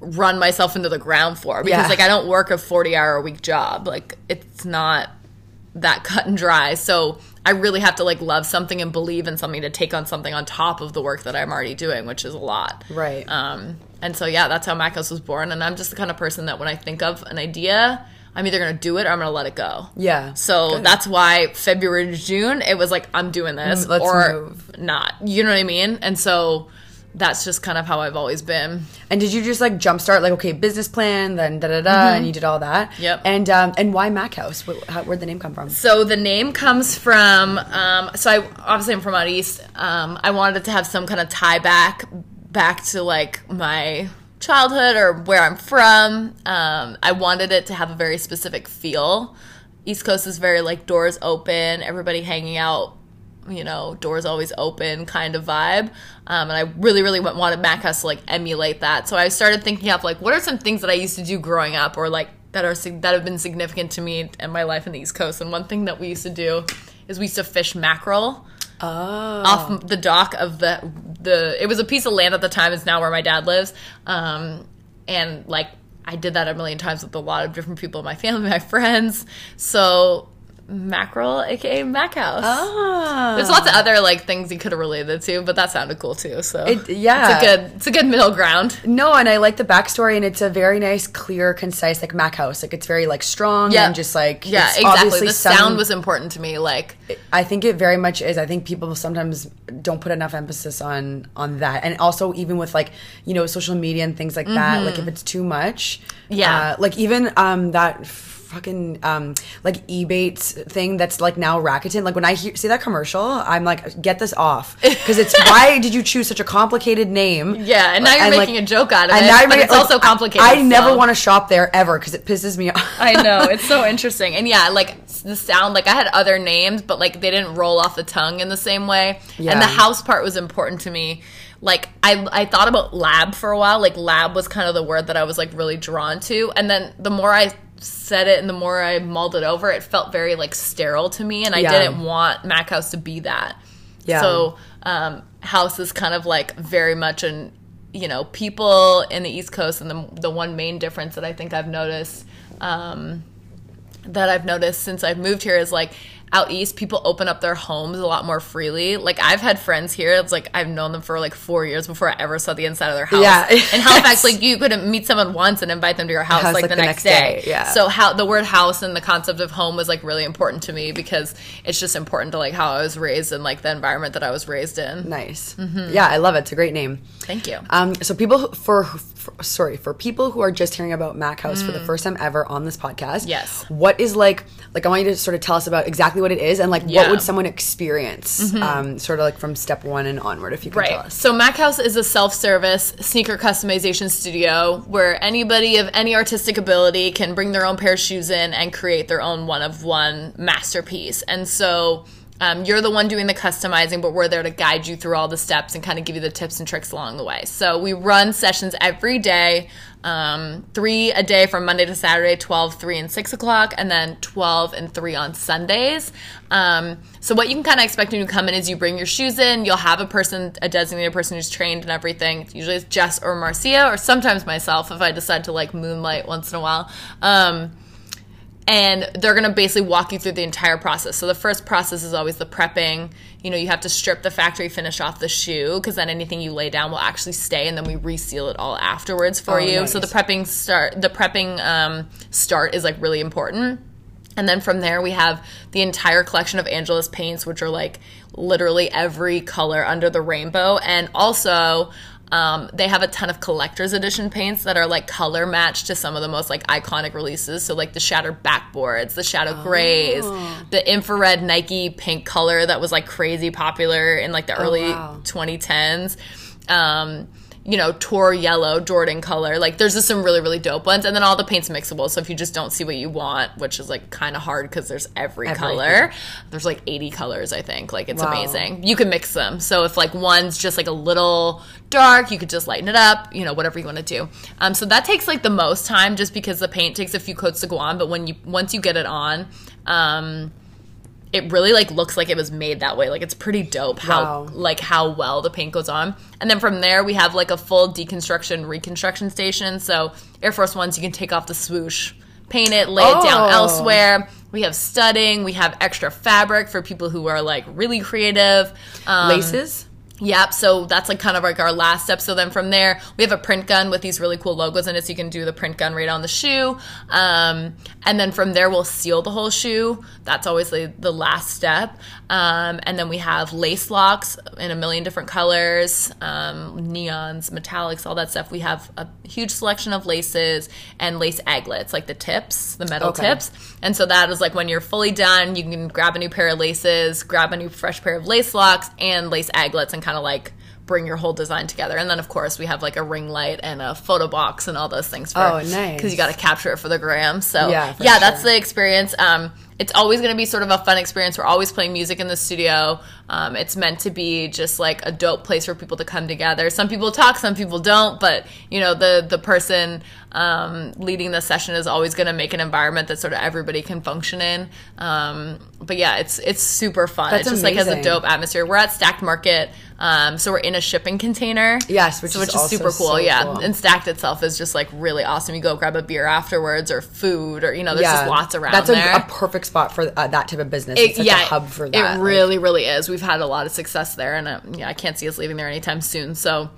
run myself into the ground for because Yeah. like I don't work a 40 hour a week job. Like it's not that cut and dry. So I really have to like love something and believe in something to take on something on top of the work that I'm already doing, which is a lot. Right. Um, and so yeah, that's how Mac House was born. And I'm just the kind of person that when I think of an idea, I'm either gonna do it or I'm gonna let it go. yeah. So Good. that's why February to June, it was like, I'm doing this Mm, or move. not. You know what I mean? And so that's just kind of how I've always been. And did you just like jumpstart like okay business plan then da da da and you did all that? Yep. And um and why Mac House? Wh- how, where'd the name come from? So the name comes from, um, so I obviously I'm from out east. Um, I wanted it to have some kind of tie back, back to like my childhood or where I'm from. Um, I wanted it to have a very specific feel. East Coast is very like doors open, everybody hanging out, you know, doors always open kind of vibe. Um, and I really, really wanted Mac House to like emulate that. So I started thinking of like, what are some things that I used to do growing up or like that are that have been significant to me and my life in the East Coast. And one thing that we used to do is we used to fish mackerel Oh. off the dock of the the. It was a piece of land at the time. It's now where my dad lives. Um, and like I did that a million times with a lot of different people in my family, my friends. So mackerel, aka Mac House. Ah. There's lots of other like things you could have related to, but that sounded cool too. So It- yeah. it's a good it's a good middle ground. No, and I like the backstory, and it's a very nice, clear, concise, like Mac House. Like it's very like strong Yeah. and just like Yeah, it's exactly. obviously The some- sound was important to me. Like I think it very much is. I think people sometimes don't put enough emphasis on on that, and also even with like you know social media and things like that. Like if it's too much, Mm-hmm. Yeah. uh, like even um that fucking um like Ebates thing that's like now Rakuten. Like when I hear, see that commercial, I'm like, get this off because it's why did you choose such a complicated name? Yeah, and now you're like- making a joke out of and it, now but making- it's like, also complicated. I, I never want to shop there ever because it pisses me off. I know it's so interesting, and yeah, like the sound. Like I had other names, but like they didn't roll off the tongue in the same way. Yeah. And the house part was important to me. Like I, I thought about lab for a while. Like lab was kind of the word that I was like really drawn to, and then the more I said it and the more I mulled it over, it felt very like sterile to me, and I Yeah. didn't want Mac House to be that. Yeah. So um, house is kind of like very much an you know people in the East Coast, and the the one main difference that I think I've noticed um, that I've noticed since I've moved here is like out east people open up their homes a lot more freely like i've had friends here it's like i've known them for like four years before i ever saw the inside of their house Yeah. in halifax like you could meet someone once and invite them to your house, House, like, the, next, day. yeah. so how the word house and the concept of home was like really important to me because it's just important to like how i was raised and like the environment that i was raised in nice. Mm-hmm. Yeah, I love it. It's a great name. thank you Um, so people for, for sorry for people who are just hearing about Mac House for the first time ever on this podcast. Mm. Yes. What is like like I want you to sort of tell us about exactly what it is and like Yeah. Mm-hmm. what would someone experience? Um, sort of like from step one and onward, if you can tell us. So Mac House is a self-service sneaker customization studio where anybody of any artistic ability can bring their own pair of shoes in and create their own one-of-one masterpiece. And so um, you're the one doing the customizing, but we're there to guide you through all the steps and kind of give you the tips and tricks along the way. So we run sessions every day, um, three a day from Monday to Saturday, 12, 3, and 6 o'clock, and then 12 and 3 on Sundays. Um, so what you can kind of expect when you come in is you bring your shoes in, you'll have a person, a designated person who's trained and everything. Usually it's Jess or Marcia, or sometimes myself if I decide to like moonlight once in a while. Um, and they're going to basically walk you through the entire process. So the first process is always the prepping. You know, you have to strip the factory finish off the shoe because then anything you lay down will actually stay, and then we reseal it all afterwards for Oh, you. nice. So the prepping start, the prepping um, start is like really important. And then from there, we have the entire collection of Angelus paints, which are like literally every color under the rainbow. And also, Um, they have a ton of collector's edition paints that are like color matched to some of the most like iconic releases. So like the shattered backboards, the shadow grays, Oh. the infrared Nike pink color that was like crazy popular in like the early Oh, wow. 2010s. Um, you know, Tour yellow, Jordan color. Like there's just some really, really dope ones. And then all the paint's mixable. So if you just don't see what you want, which is like kind of hard because there's every Everything. color. There's like 80 colors, I think. Like it's Wow. amazing. You can mix them. So if like one's just like a little dark, you could just lighten it up, you know, whatever you want to do. Um, so that takes like the most time just because the paint takes a few coats to go on. But when you, once you get it on, um, it really like looks like it was made that way. Like it's pretty dope how Wow. like how well the paint goes on. And then from there we have like a full deconstruction reconstruction station. So Air Force Ones you can take off the swoosh, paint it, lay it down Oh. elsewhere. We have studding, we have extra fabric for people who are like really creative. Um, Laces? Yep. So that's like kind of like our last step. So then from there, we have a print gun with these really cool logos in it. So you can do the print gun right on the shoe. Um, and then from there, we'll seal the whole shoe. That's always the, the last step. Um, and then we have lace locks in a million different colors, um, neons, metallics, all that stuff. We have a huge selection of laces and lace aglets, like the tips, the metal Okay. tips. And so that is like when you're fully done, you can grab a new pair of laces, grab a new fresh pair of lace locks and lace aglets and kind of like bring your whole design together. And then of course we have like a ring light and a photo box and all those things for Oh, nice. because you got to capture it for the gram. So Yeah, yeah, that's the experience. Um, it's always going to be sort of a fun experience. We're always playing music in the studio. Um, it's meant to be just like a dope place for people to come together. Some people talk, some people don't, but you know the the person um, leading the session is always going to make an environment that sort of everybody can function in. Um, but yeah, it's it's super fun. That's it's just like has a dope atmosphere. We're at Stacked Market, um, so we're in a shipping container. Yes, which so, is which is also super cool. so yeah, cool. and Stacked itself is just like really awesome. You go grab a beer afterwards or food or you know, there's just lots around That's a, a perfect spot for uh, that type of business. It- it's such yeah, a hub for that. It like- really, really is. We've had a lot of success there, and uh, yeah, I can't see us leaving there anytime soon. So,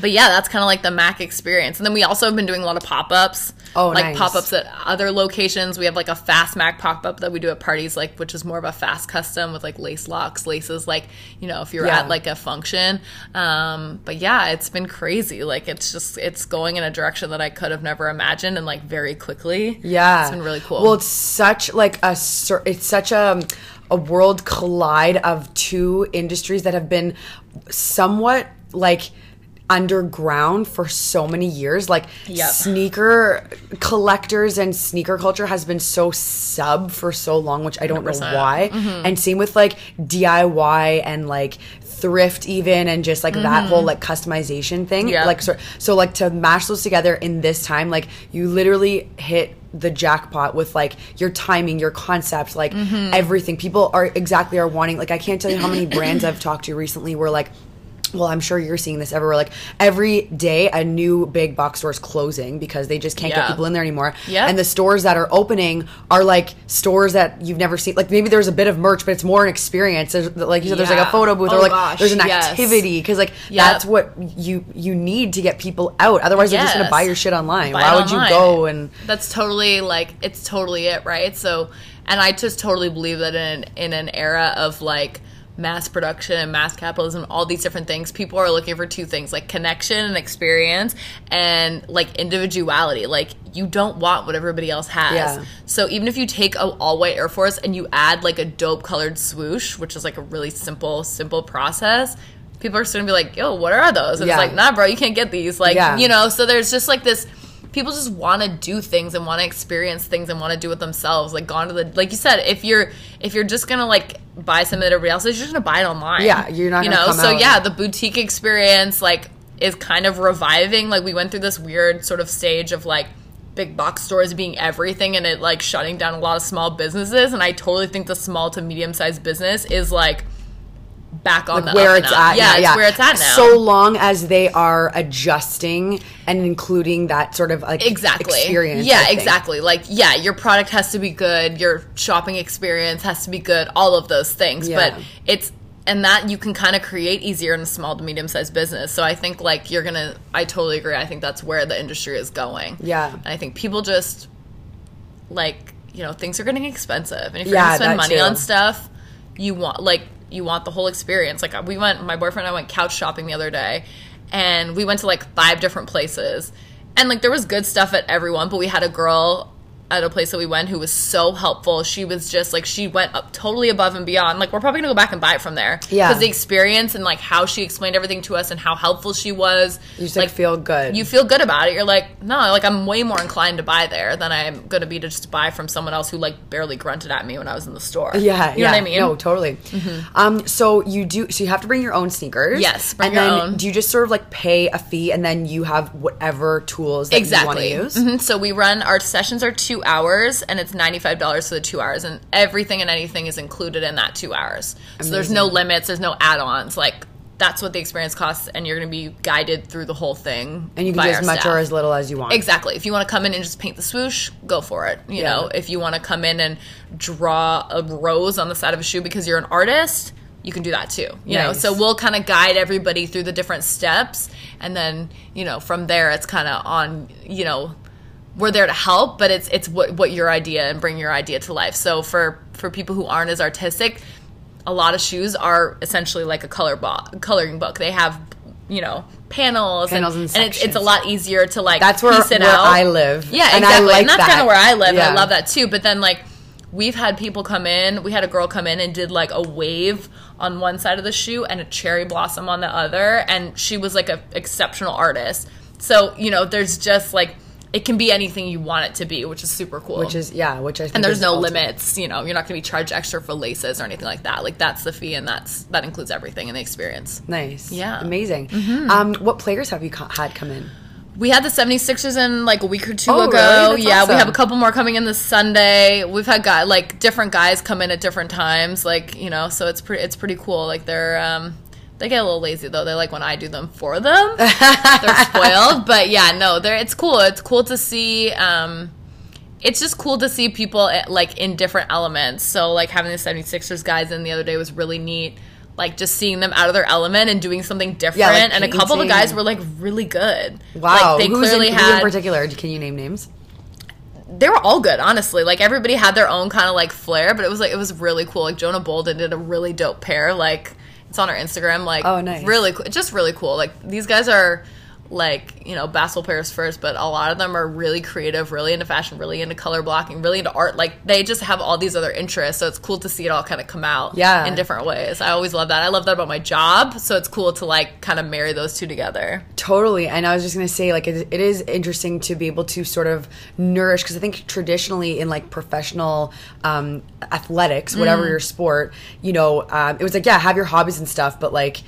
but yeah, that's kind of like the Mac experience. And then we also have been doing a lot of pop ups. Oh, like nice. pop ups at other locations. We have like a fast Mac pop up that we do at parties, like which is more of a fast custom with like lace locks, laces. Like you know, if you're Yeah. at like a function. Um, but yeah, it's been crazy. Like it's just it's going in a direction that I could have never imagined, and like very quickly. Yeah, it's been really cool. Well, it's such like a it's such a a world collide of two industries that have been somewhat like underground for so many years. Like Yep. sneaker collectors and sneaker culture has been so sub for so long which i don't know 100%. why. Mm-hmm. And same with like diy and like thrift even and just like that whole mm-hmm. like customization thing. Yep. like so, so like to mash those together in this time like you literally hit the jackpot with like your timing your concept like mm-hmm. everything. People are exactly are wanting like i can't tell you how many brands i've talked to recently where like well, I'm sure you're seeing this everywhere. Like every day, a new big box store is closing because they just can't Yeah. get people in there anymore. Yeah. And the stores that are opening are like stores that you've never seen. Like maybe there's a bit of merch, but it's more an experience. There's, like you said, there's like a photo booth Oh or like gosh, there's an yes. activity because like Yep. that's what you you need to get people out. Otherwise, they're just gonna buy your shit online. Buy Why would online. you go and that's totally like it's totally it right so and i just totally believe that in in an era of like mass production and mass capitalism all these different things people are looking for two things like connection and experience and like individuality like you don't want what everybody else has Yeah. so even if you take a all white air force and you add like a dope colored swoosh which is like a really simple simple process people are still gonna be like yo what are those and Yeah. it's like nah bro you can't get these like Yeah. you know so there's just like this people just want to do things and want to experience things and want to do it themselves like gone to the like you said if you're if you're just gonna like buy something that everybody else is you're just gonna buy it online. Yeah, you're not you know? so yeah and- the boutique experience like is kind of reviving. Like we went through this weird sort of stage of like big box stores being everything and it like shutting down a lot of small businesses and i totally think the small to medium sized business is like back on the where it's at. yeah yeah, where it's at now. So long as they are adjusting and including that sort of like exactly. experience. Yeah exactly. Like yeah your product has to be good. Your shopping experience has to be good. All of those things. Yeah. but it's and that you can kind of create easier in a small to medium sized business. So i think like you're gonna i totally agree. I think that's where the industry is going. Yeah. and i think people just like you know things are getting expensive. And if you're Yeah, gonna spend money too. on stuff you want like you want the whole experience like we went my boyfriend and i went couch shopping the other day and we went to like five different places. And like there was good stuff at everyone, but we had a girl at a place that we went who was so helpful. She was just like she went up totally above and beyond. Like we're probably gonna go back and buy it from there. Yeah. Because the experience and like how she explained everything to us and how helpful she was. You just like, feel good. You feel good about it. You're like, no, like I'm way more inclined to buy there than I'm gonna be to just buy from someone else who like barely grunted at me when I was in the store. yeah, You yeah. know what I mean? No, totally. Um, so you do. So you have to bring your own sneakers. Yes, bring and your then own. do you just sort of like pay a fee and then you have whatever tools that exactly. you want to use? Mhm. So we run our sessions are two hours, and it's ninety five dollars for the two hours, and everything and anything is included in that two hours. So there's no limits, there's no add ons. Like that's what the experience costs, and you're going to be guided through the whole thing. And you can do as much staff. or as little as you want. Exactly. If you want to come in and just paint the swoosh, go for it. You Yeah. know, if you want to come in and draw a rose on the side of a shoe because you're an artist, you can do that too. You know, so we'll kind of guide everybody through the different steps, and then you know from there it's kind of on you know we're there to help, but it's it's what what your idea and bring your idea to life. So for for people who aren't as artistic, a lot of shoes are essentially like a color bo- coloring book. They have you know panels, Panels and and, and it's, it's a lot easier to like That's where, where out. I live. Yeah, And exactly. I like and that's that. kind of where I live. Yeah. I love that too. But then like we've had people come in. We had a girl come in and did like a wave on one side of the shoe and a cherry blossom on the other, and she was like an exceptional artist. So you know, there's just like it can be anything you want it to be, which is super cool. Which is yeah, which I think and there's no ultimate. limits. You know, you're not going to be charged extra for laces or anything like that. Like that's the fee, and that's that includes everything in the experience. Nice. Yeah. Mm-hmm. Amazing. Um, what players have you co- had come in? We had the 76ers in like a week or two Oh, ago. really? Yeah, we have a couple more coming in this Sunday. We've had guy like different guys come in at different times, like you know, so it's pretty it's pretty cool. Like they're um they get a little lazy though. They like when I do them for them. they're spoiled, but yeah, no, they're it's cool. It's cool to see. Um, it's just cool to see people like in different elements. So like having the 76ers guys in the other day was really neat. Like just seeing them out of their element and doing something different. like and a couple of the guys were like really good. Wow. Like they Who's clearly in, had in particular? Can you name names? they were all good, honestly. Like everybody had their own kind of like flair, but it was like it was really cool. Like Jonah Bolden did a really dope pair. Like it's on our Instagram. Like Oh, nice. really, cool. just really cool. Like these guys are like you know basketball players first, but a lot of them are really creative, really into fashion, really into color blocking, really into art. Like they just have all these other interests, so it's cool to see it all kind of come out Yeah. in different ways. I always love that. I love that about my job, so it's cool to like kind of marry those two together. Totally. And I was just going to say, like, it, it is interesting to be able to sort of nourish, because I think traditionally in like professional um, athletics, whatever Mm. your sport, you know, um, it was like, yeah, have your hobbies and stuff, but like,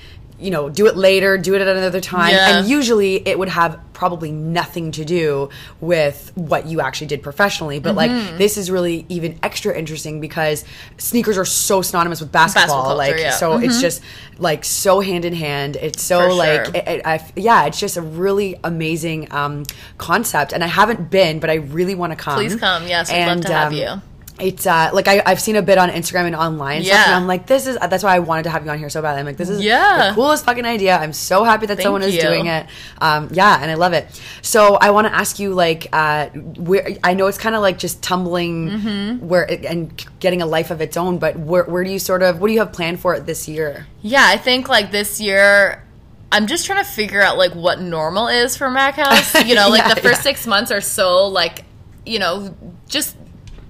you know, do it later, do it at another time. Yeah. And usually it would have probably nothing to do with what you actually did professionally. But Mm-hmm. like, this is really even extra interesting because sneakers are so synonymous with basketball. Basketball culture, like, yeah. so it's just like so hand in hand. It's so For like, sure. it, it- I, yeah, it's just a really amazing um, concept, and I haven't been, but I really want to come. Please come. Yes, we'd love to have you. It's uh, like I, I've seen a bit on Instagram and online, and stuff, and I'm like, this is that's why I wanted to have you on here so badly. I'm like, this is Yeah. the coolest fucking idea. I'm so happy that Thank someone is you. doing it. Um, yeah, and I love it. So I want to ask you, like, uh, where I know it's kind of like just tumbling Mm-hmm. where and getting a life of its own, but where where do you sort of what do you have planned for it this year? Yeah, I think like this year I'm just trying to figure out like what normal is for Mac House. You know, like Yeah, the first yeah. 6 months are so like, you know, just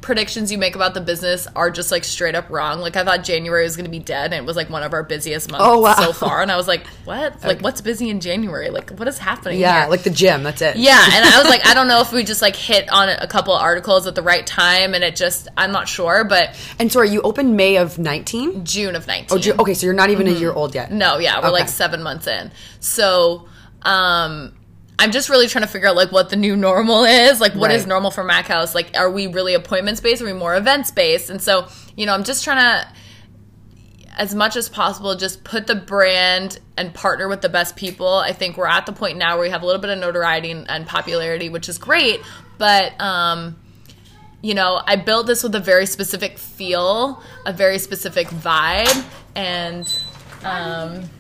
predictions you make about the business are just like straight up wrong. Like I thought January was going to be dead and it was like one of our busiest months Oh, wow. so far and I was like, "What? Like what's busy in January? Like what is happening Yeah, here?" like the gym. That's it. Yeah, and I was like, I don't know if we just like hit on a couple articles at the right time, and it just I'm not sure, but And sorry, you opened May of 19? June of 19. Oh, Ju- okay, so you're not even a year old yet. No, yeah, we're Okay. like seven months in. So, um, I'm just really trying to figure out like what the new normal is. Like, what is Right. normal for Mac House? Like, are we really appointment based? Are we more events based? And so, you know, I'm just trying to, as much as possible, just put the brand and partner with the best people. I think we're at the point now where we have a little bit of notoriety and, and popularity, which is great. But, um, you know, I built this with a very specific feel, a very specific vibe, and um,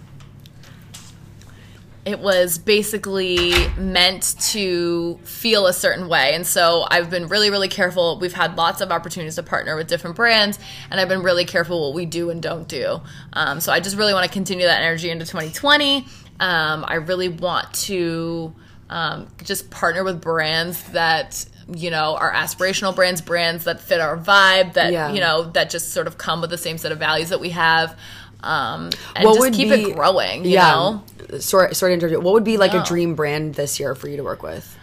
it was basically meant to feel a certain way. And so I've been really, really careful. We've had lots of opportunities to partner with different brands, and I've been really careful what we do and don't do. Um, so I just really want to continue that energy into 2020. Um, I really want to um, just partner with brands that you know are aspirational brands, brands that fit our vibe, that Yeah. you know that just sort of come with the same set of values that we have, um, and What just would keep be- it growing. You yeah. know. Sorry, sorry to interrupt. What would be like a dream brand this year for you to work with?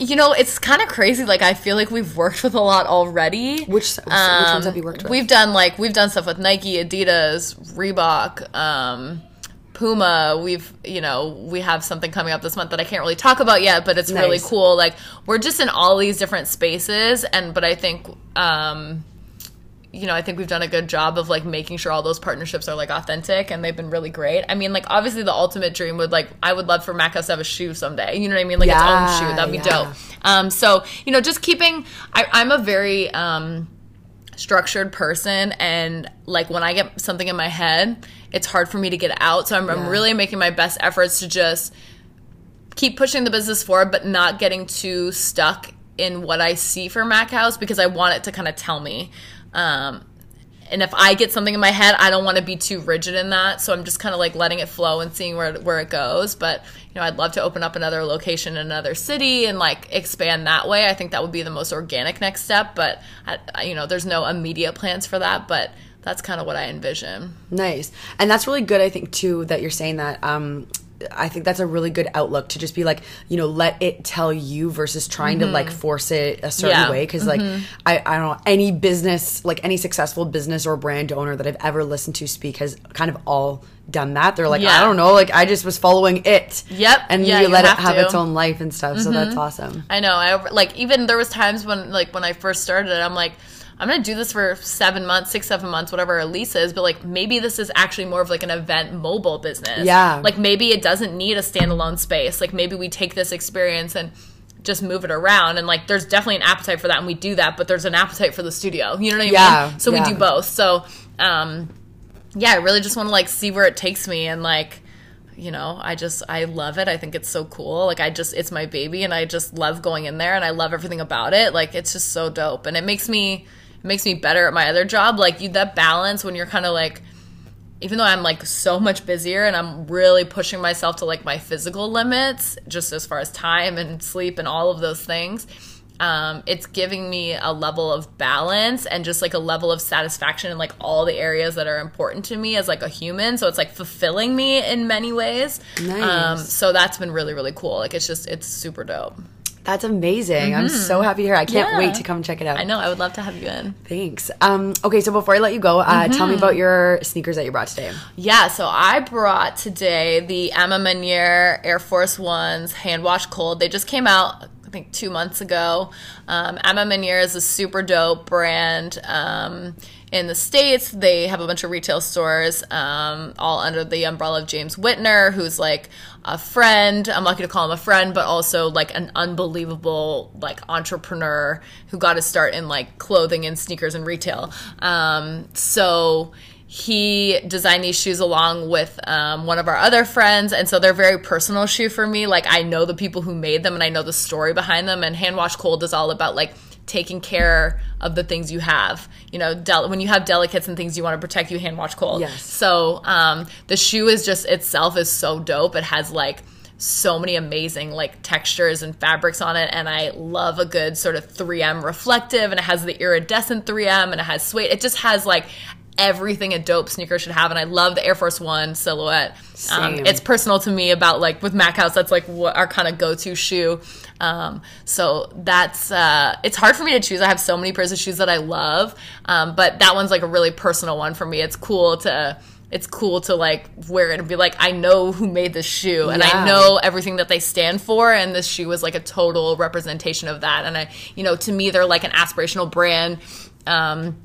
You know, it's kind of crazy. Like, I feel like we've worked with a lot already. Which which ones have you worked with? We've done like we've done stuff with Nike, Adidas, Reebok, um, Puma. We've you know we have something coming up this month that I can't really talk about yet, but it's really cool. Like we're just in all these different spaces, and but I think. Um, you know, I think we've done a good job of like making sure all those partnerships are like authentic and they've been really great. I mean, like obviously the ultimate dream would like I would love for Mac House to have a shoe someday. You know what I mean? Like Yeah, its own shoe. That'd be yeah. dope. Um, so you know, just keeping. I, I'm a very um, structured person, and like when I get something in my head, it's hard for me to get out. So I'm, I'm really making my best efforts to just keep pushing the business forward, but not getting too stuck in what I see for Mac House because I want it to kind of tell me. Um, and if I get something in my head, I don't want to be too rigid in that. So I'm just kind of like letting it flow and seeing where where it goes. But you know, I'd love to open up another location in another city and like expand that way. I think that would be the most organic next step. But I, you know, there's no immediate plans for that. But that's kind of what I envision. Nice. And that's really good, I think, too, that you're saying that. Um, I think that's a really good outlook to just be like, you know, let it tell you versus trying to like force it a certain Mm-hmm. Yeah. way. Cause like, I, I don't know, any business, like any successful business or brand owner that I've ever listened to speak has kind of all done that. They're like, Yeah. I don't know, like I just was following it. Yep. And Yeah, you you let it have have to. Mm-hmm. its own life and stuff. So that's awesome. I know. I like even there was times when like when I first started I'm like, I'm gonna do this for seven months, six, seven months, whatever our lease is, but like maybe this is actually more of like an event mobile business. Yeah. Like maybe it doesn't need a standalone space. Like maybe we take this experience and just move it around and like there's definitely an appetite for that and we do that, but there's an appetite for the studio. You know what I Yeah, mean? So yeah. we do both. So um yeah, I really just want to like see where it takes me and like you know, I just I love it. I think it's so cool. Like I just it's my baby and I just love going in there and I love everything about it. Like it's just so dope and it makes me makes me better at my other job. Like you that balance when you're kind of like even though I'm like so much busier and I'm really pushing myself to like my physical limits, just as far as time and sleep and all of those things, um, it's giving me a level of balance and just like a level of satisfaction in like all the areas that are important to me as like a human. So it's like fulfilling me in many ways. Nice. Um, so that's been really, really cool. Like it's just, it's super dope. That's amazing. I'm so happy to hear. I can't Mm-hmm. Yeah. wait to come check it out. I know. I would love to have you in. Thanks. Um, okay, so before I let you go, uh, tell me Mm-hmm. about your sneakers that you brought today. Yeah, so I brought today the A Ma Maniére Air Force Ones hand wash cold. They just came out, I think, two months ago. Um, A Ma Maniére is a super dope brand. Um, in the States, they have a bunch of retail stores, um, all under the umbrella of James Whitner, who's like a friend. I'm lucky to call him a friend, but also like an unbelievable like entrepreneur who got his start in like clothing and sneakers and retail. Um, so he designed these shoes along with um, one of our other friends and so they're very personal shoe for me like i know the people who made them and i know the story behind them and hand wash cold is all about like taking care of the things you have you know del- when you have delicates and things you want to protect you hand wash cold. Yes. so um, the shoe is just itself is so dope. It has like so many amazing like textures and fabrics on it and i love a good sort of 3m reflective and it has the iridescent 3m and it has suede. It just has like everything a dope sneaker should have and i love the air force one silhouette. Um, it's personal to me about like with mac house that's like what our kind of go-to shoe. Um, so that's uh, it's hard for me to choose. I have so many pairs of shoes that i love um, but that one's like a really personal one for me. It's cool to it's cool to like wear it and be like i know who made this shoe and Yeah. i know everything that they stand for and this shoe is like a total representation of that. And i you know to me they're like an aspirational brand. Um,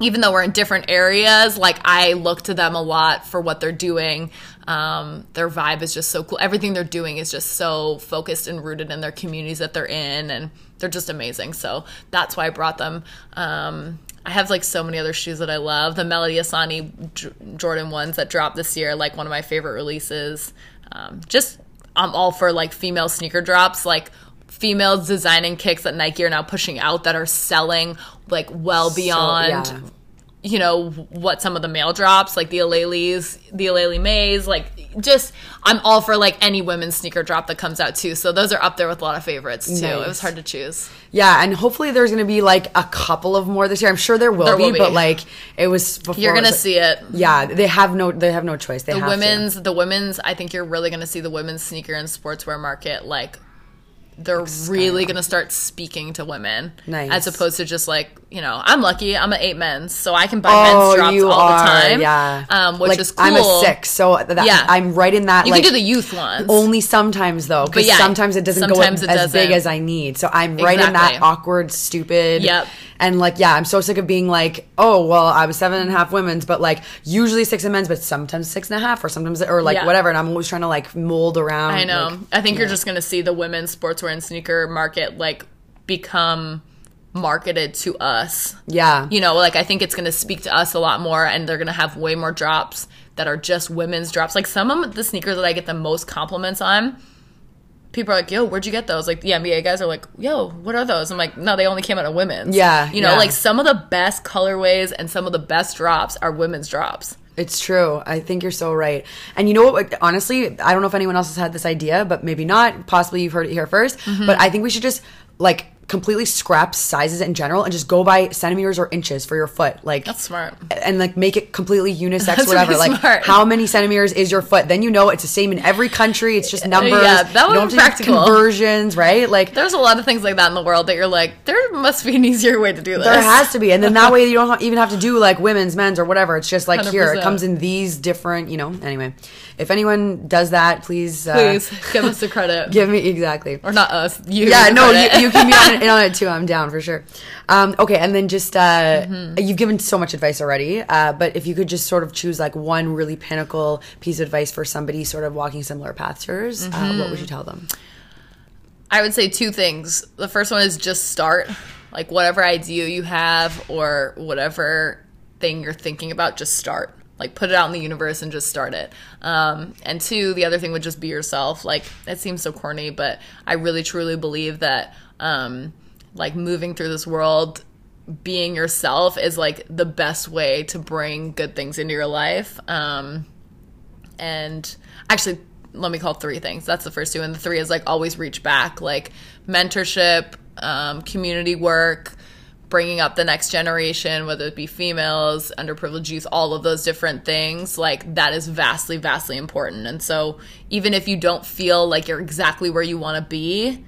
even though we're in different areas, like I look to them a lot for what they're doing. Um, their vibe is just so cool. Everything they're doing is just so focused and rooted in their communities that they're in, and they're just amazing. So that's why I brought them. Um, I have like so many other shoes that I love. The Melody Ehsani J- Jordan ones that dropped this year, like one of my favorite releases. Um, just I'm all for like female sneaker drops, like females designing kicks that Nike are now pushing out that are selling like well beyond yeah. you know what some of the male drops like the Aleali's, the Aleali Mays, like just I'm all for like any women's sneaker drop that comes out too. So those are up there with a lot of favorites too. It was hard to choose. Yeah, and hopefully there's gonna be like a couple of more this year. I'm sure there will, There be, will be. but like it was before. You're gonna like- see it. Yeah, they have no they have no choice. They The have to. women's, the women's. I think you're really gonna see the women's sneaker and sportswear market like. They're really gonna start speaking to women, Nice. as opposed to just like you know. I'm lucky. I'm an eight men's, so I can buy Oh, men's drops all are, the time. yeah. um, which like, is cool. I'm a six, so that, Yeah. I'm right in that. You like, can do the youth ones. only sometimes though, because yeah, sometimes it doesn't sometimes go it as big doesn't. as I need. So I'm right in that awkward, stupid. Yep. And like, yeah, I'm so sick of being like, oh, well, I was seven and a half women's, but like usually six in men's, but sometimes six and a half, or sometimes or like Yeah. whatever. And I'm always trying to like mold around. I know. like- I think you're just going to see the women's sportswear and sneaker market like become marketed to us. yeah. You know, like I think it's going to speak to us a lot more and they're going to have way more drops that are just women's drops. Like some of the sneakers that I get the most compliments on, people are like, "Yo, where'd you get those?" Like the NBA guys are like, "Yo, what are those?" I'm like, "No, they only came out of women's." Yeah, You know, yeah. like some of the best colorways and some of the best drops are women's drops. It's true. I think you're so right. And you know what? Honestly, I don't know if anyone else has had this idea, but maybe not. Possibly you've heard it here 1st Mm-hmm. But I think we should just like completely scrap sizes in general and just go by centimeters or inches for your foot. Like That's smart. and like make it completely unisex, That's whatever. really like smart. how many centimeters is your foot? Then you know it's the same in every country. It's just numbers. Yeah, that would be have to do practical. conversions, right? Like There's a lot of things like that in the world that you're like, there must be an easier way to do this. There has to be, and then that way you don't even have to do like women's, men's, or whatever. It's just like here, it comes in these different, you know. Anyway, if anyone does that, please, uh, Please give us the credit. give me exactly. or not us. You. Yeah, no, you, you keep me on it, on it too. I'm down for sure. Um, okay, and then just uh, Mm-hmm. you've given so much advice already, uh, but if you could just sort of choose like one really pinnacle piece of advice for somebody sort of walking similar paths to yours, uh, Mm-hmm. what would you tell them? I would say two things. The first one is just start. Like whatever idea you have or whatever thing you're thinking about, just start. Like put it out in the universe and just start it. Um, and two, the other thing would just be yourself. Like it seems so corny, but I really truly believe that um, like moving through this world, being yourself is like the best way to bring good things into your life. Um, and actually let me call three things. That's the first two. And the three is like always reach back. Like mentorship um, community work bringing up the next generation whether it be females underprivileged youth all of those different things. Like that is vastly vastly important. And so even if you don't feel like you're exactly where you want to be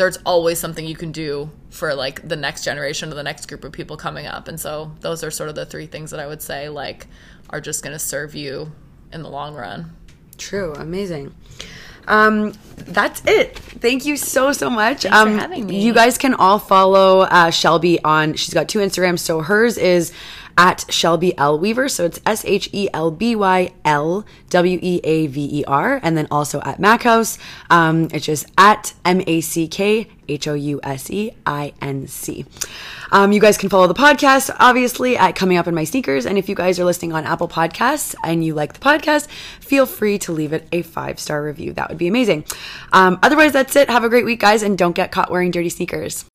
there's always something you can do for like the next generation or the next group of people coming up and so those are sort of the three things that i would say like are just going to serve you in the long run True, amazing. Um, that's it. Thank you so so much. for um, having me. You guys can all follow uh, Shelby on. She's got two Instagrams. So hers is at Shelby L Weaver. So it's S H E L B Y L W E A V E R, and then also at Mac House. Um, it's just at M A C K H O U S E I N C. Um, you guys can follow the podcast, obviously, at Coming Up in My Sneakers. And if you guys are listening on Apple Podcasts and you like the podcast, feel free to leave it a five star review. That would be amazing. Um, otherwise, that's it. Have a great week, guys, and don't get caught wearing dirty sneakers.